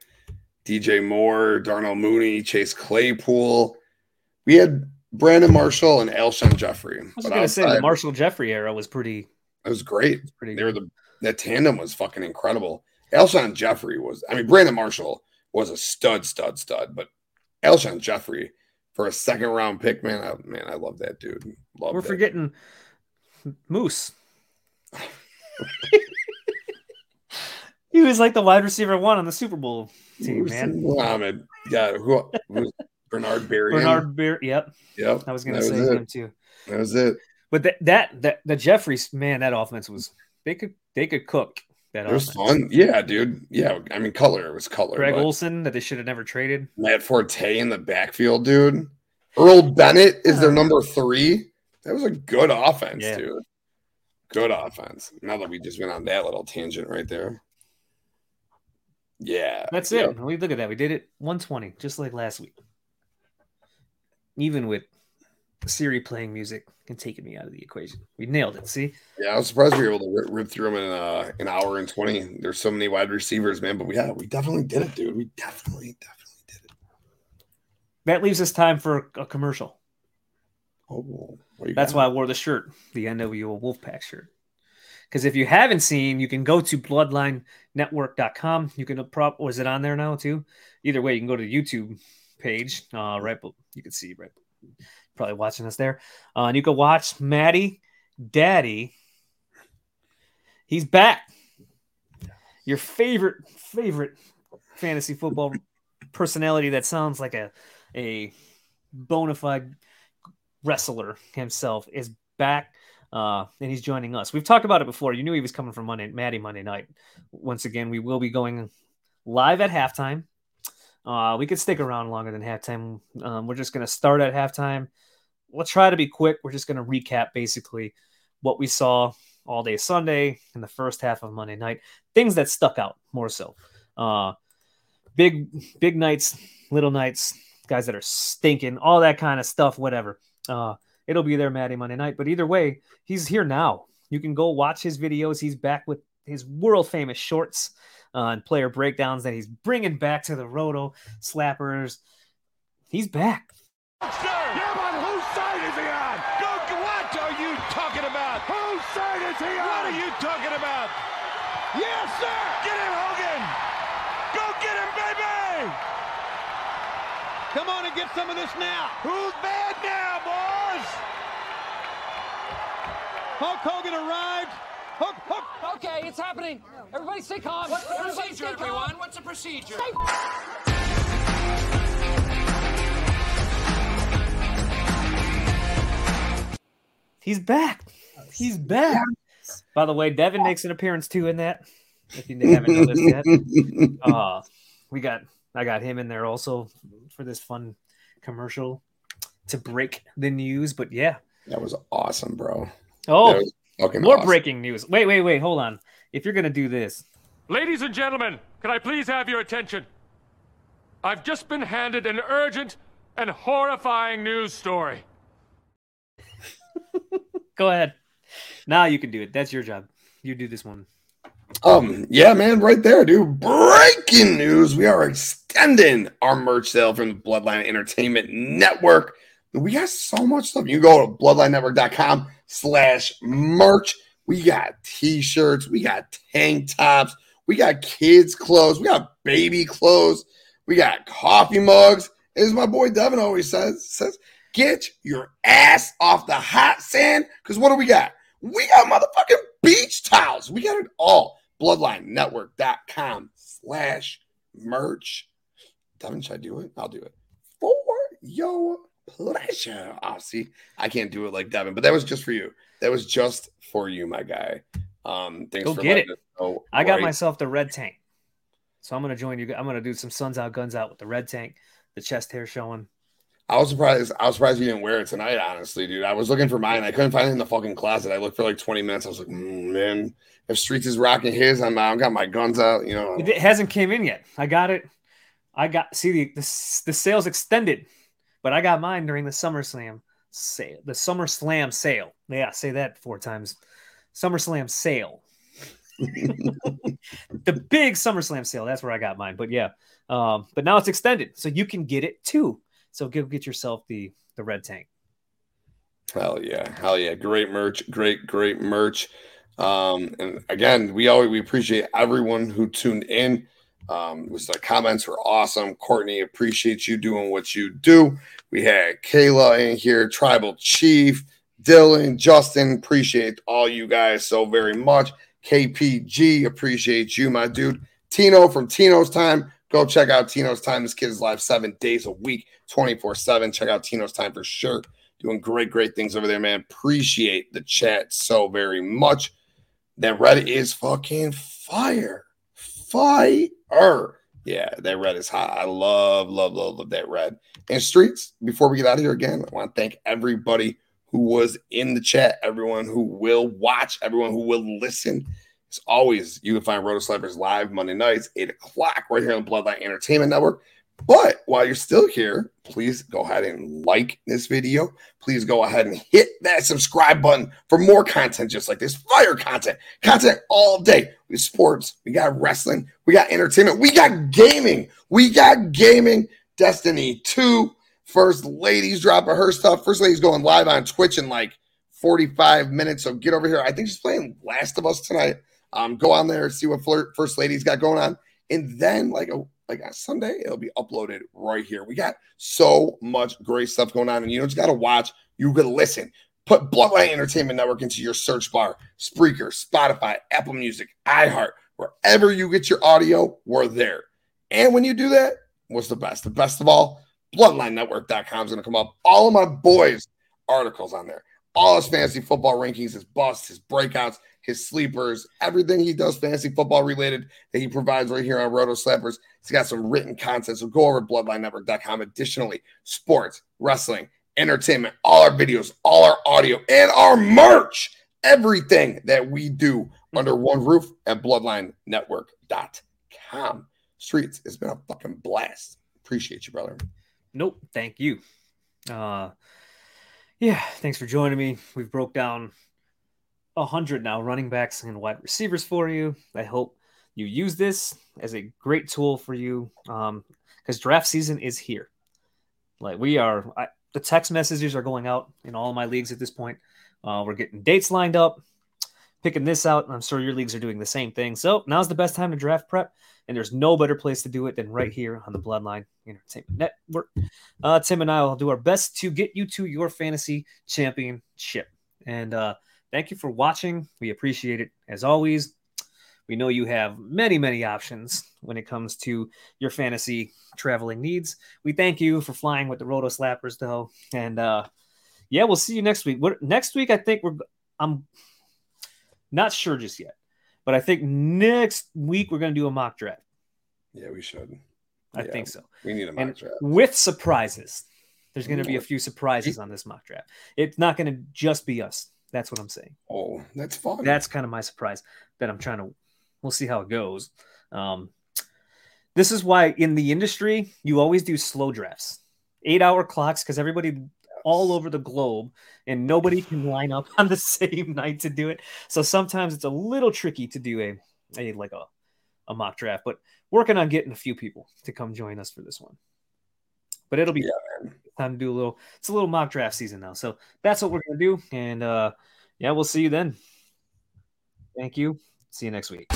DJ Moore, Darnell Mooney, Chase Claypool. We had Brandon Marshall and Alshon Jeffery. I was going to say the Marshall Jeffrey era was pretty it was great. pretty They were the that tandem was fucking incredible. Alshon Jeffery was. I mean, Brandon Marshall was a stud, stud, stud. But Alshon Jeffery for a second round pick, man, I, man, I love that dude. Love We're that. forgetting Moose. he was like the wide receiver one on the Super Bowl team, man. Muhammad. Yeah, who, who Bernard Berrian. Bernard Beer. Yep, Yep. I was going to say him too. That was it. But that that that the Jeffries man, that offense was they could they could cook that It was offense. fun. Yeah, dude. Yeah, I mean, color. It was color. Greg Olsen that they should have never traded. Matt Forte in the backfield, dude. Earl Bennett is their number three. That was a good offense, Yeah. dude. Good offense. Now that we just went on that little tangent right there. Yeah. That's Yep. it. We look at that. We did it 120, just like last week. Even with Siri playing music and taking me out of the equation. We nailed it. See? Yeah, I was surprised we were able to rip, rip through them in uh, an hour and twenty. There's so many wide receivers, man. But we, yeah, we definitely did it, dude. We definitely, definitely did it. That leaves us time for a commercial. Oh, that's why I wore the shirt, the NWO Wolfpack shirt. Because if you haven't seen, you can go to bloodlinenetwork.com. You can prop was it on there now too? Either way, you can go to YouTube page. Uh, right, you can see right, probably watching us there. Uh, and you can watch Maddie, Daddy. He's back. Your favorite favorite fantasy football personality that sounds like a a bona fide wrestler himself is back uh, and he's joining us. We've talked about it before. You knew he was coming from Monday, Maddie Monday night. Once again, we will be going live at halftime. Uh, we could stick around longer than halftime. Um, we're just going to start at halftime. We'll try to be quick. We're just going to recap basically what we saw all day Sunday and the first half of Monday night. Things that stuck out more so. Uh, big, big nights, little nights, guys that are stinking, all that kind of stuff, whatever. Uh, it'll be there Maddie Monday night. But either way, he's here now. You can go watch his videos. He's back with his world famous shorts uh, and player breakdowns that he's bringing back to the Roto Slappers. He's back. Yeah, but whose side is he on? Go, what are you talking about? Whose side is he on? What are you talking about? Yes, sir! Get him, Hogan! Go get him, baby! Come on and get some of this now. Who's bad now, boys? Hulk Hogan arrived. Hook, hook. Okay, it's happening. Everybody stay calm. What's the Everybody procedure, stay calm. everyone? What's the procedure? He's back. He's back. By the way, Devin makes an appearance too in that. If you haven't noticed yet, uh, we got I got him in there also for this fun commercial to break the news. But yeah, That was awesome, bro. oh, That was fucking more awesome. breaking news. Wait, wait, wait, hold on. If you're gonna do this, Ladies and gentlemen, can I please have your attention? I've just been handed an urgent and horrifying news story. go ahead. Now you can do it. That's your job. You do this one. Um, yeah, man, right there, dude. Breaking news. We are extending our merch sale from the Bloodline Entertainment Network. We got so much stuff. You go to bloodlinenetwork.com slash merch. We got t-shirts, we got tank tops, we got kids' clothes, we got baby clothes, we got coffee mugs. As my boy Devin always says, says, get your ass off the hot sand. Because what do we got? We got motherfucking beach towels. We got it all. BloodlineNetwork.com slash merch. Devin, should I do it? I'll do it. For your pleasure. Oh, see, I can't do it like Devin, but that was just for you. That was just for you, my guy. Um, thanks Go for get it. know I got right myself the red tank. So I'm gonna join you. I'm gonna do some suns out, guns out with the red tank, the chest hair showing. I was surprised. I was surprised you didn't wear it tonight. Honestly, dude, I was looking for mine. I couldn't find it in the fucking closet. I looked for like 20 minutes. I was like, mm, man, if Streets is rocking his, I'm out. I've got my guns out. You know, It hasn't came in yet. I got it. I got see the the, the sales extended, but I got mine during the SummerSlam sale. The SummerSlam sale. Yeah, say that four times. SummerSlam sale. the big SummerSlam sale. That's where I got mine. But yeah, um, but now it's extended, so you can get it too. So go get yourself the the red tank. Hell yeah, hell yeah, great merch, great great merch. Um, and again, we always we appreciate everyone who tuned in. Um, was the comments were awesome. Courtney, appreciate you doing what you do. We had Kayla in here, Tribal Chief, Dylan, Justin, appreciate all you guys so very much. KPG, appreciate you, my dude. Tino from Tino's Time, go check out Tino's Time. This kid's live seven days a week, 24 7. Check out Tino's Time for sure. Doing great, great things over there, man. Appreciate the chat so very much. That red is fucking fire. Fire. Yeah, that red is hot. I love, love, love, love that red. And streets, before we get out of here again, I want to thank everybody who was in the chat, everyone who will watch, everyone who will listen. As always, you can find Roto Slappers live Monday nights, 8 o'clock, right here on the Bloodline Entertainment Network. But while you're still here, please go ahead and like this video. Please go ahead and hit that subscribe button for more content just like this. Fire content, content all day. We sports, we got wrestling, we got entertainment, we got gaming, we got gaming. Destiny 2. First Lady's dropping her stuff. First Lady's going live on Twitch in like 45 minutes. So get over here. I think she's playing Last of Us tonight. Um, go on there, and see what First Lady's got going on. And then, like a like Sunday, it'll be uploaded right here. We got so much great stuff going on, and you don't just got to watch, you can listen. Put Bloodline Entertainment Network into your search bar, Spreaker, Spotify, Apple Music, iHeart, wherever you get your audio, we're there. And when you do that, what's the best? The best of all, BloodlineNetwork.com is going to come up. All of my boys' articles on there. All his fantasy football rankings, his busts, his breakouts, his sleepers, everything he does fantasy football related that he provides right here on Roto Slappers. He's got some written content. So go over to bloodlinenetwork.com. Additionally, sports, wrestling, entertainment, all our videos, all our audio, and our merch. Everything that we do under one roof at bloodlinenetwork.com. Streets, it's been a fucking blast. Appreciate you, brother. Nope. Thank you. Uh yeah, thanks for joining me. We've broke down a 100 now running backs and wide receivers for you. I hope you use this as a great tool for you um because draft season is here. Like we are, I, the text messages are going out in all my leagues at this point. Uh, we're getting dates lined up, picking this out. I'm sure your leagues are doing the same thing. So now's the best time to draft prep, and there's no better place to do it than right here on the Bloodline Entertainment Network. Uh, Tim and I will do our best to get you to your fantasy championship. And uh, Thank you for watching. We appreciate it as always. We know you have many, many options when it comes to your fantasy traveling needs. We thank you for flying with the Roto Slappers, though. And uh, yeah, we'll see you next week. What, next week, I think we're, I'm not sure just yet, but I think next week we're going to do a mock draft. Yeah, we should. I Yeah, think so. We need a mock And draft. with surprises. There's going to be a few surprises on this mock draft. It's not going to just be us. That's what I'm saying. Oh, that's fun. That's kind of my surprise that I'm trying to. We'll see how it goes. Um, this is why in the industry you always do slow drafts, eight hour clocks, because everybody all over the globe and nobody can line up on the same night to do it. So sometimes it's a little tricky to do a, a like a, a mock draft, but working on getting a few people to come join us for this one. But it'll be Yeah, time to do a little. It's a little mock draft season now, so that's what we're gonna do. And uh, yeah, we'll see you then. Thank you. See you next week.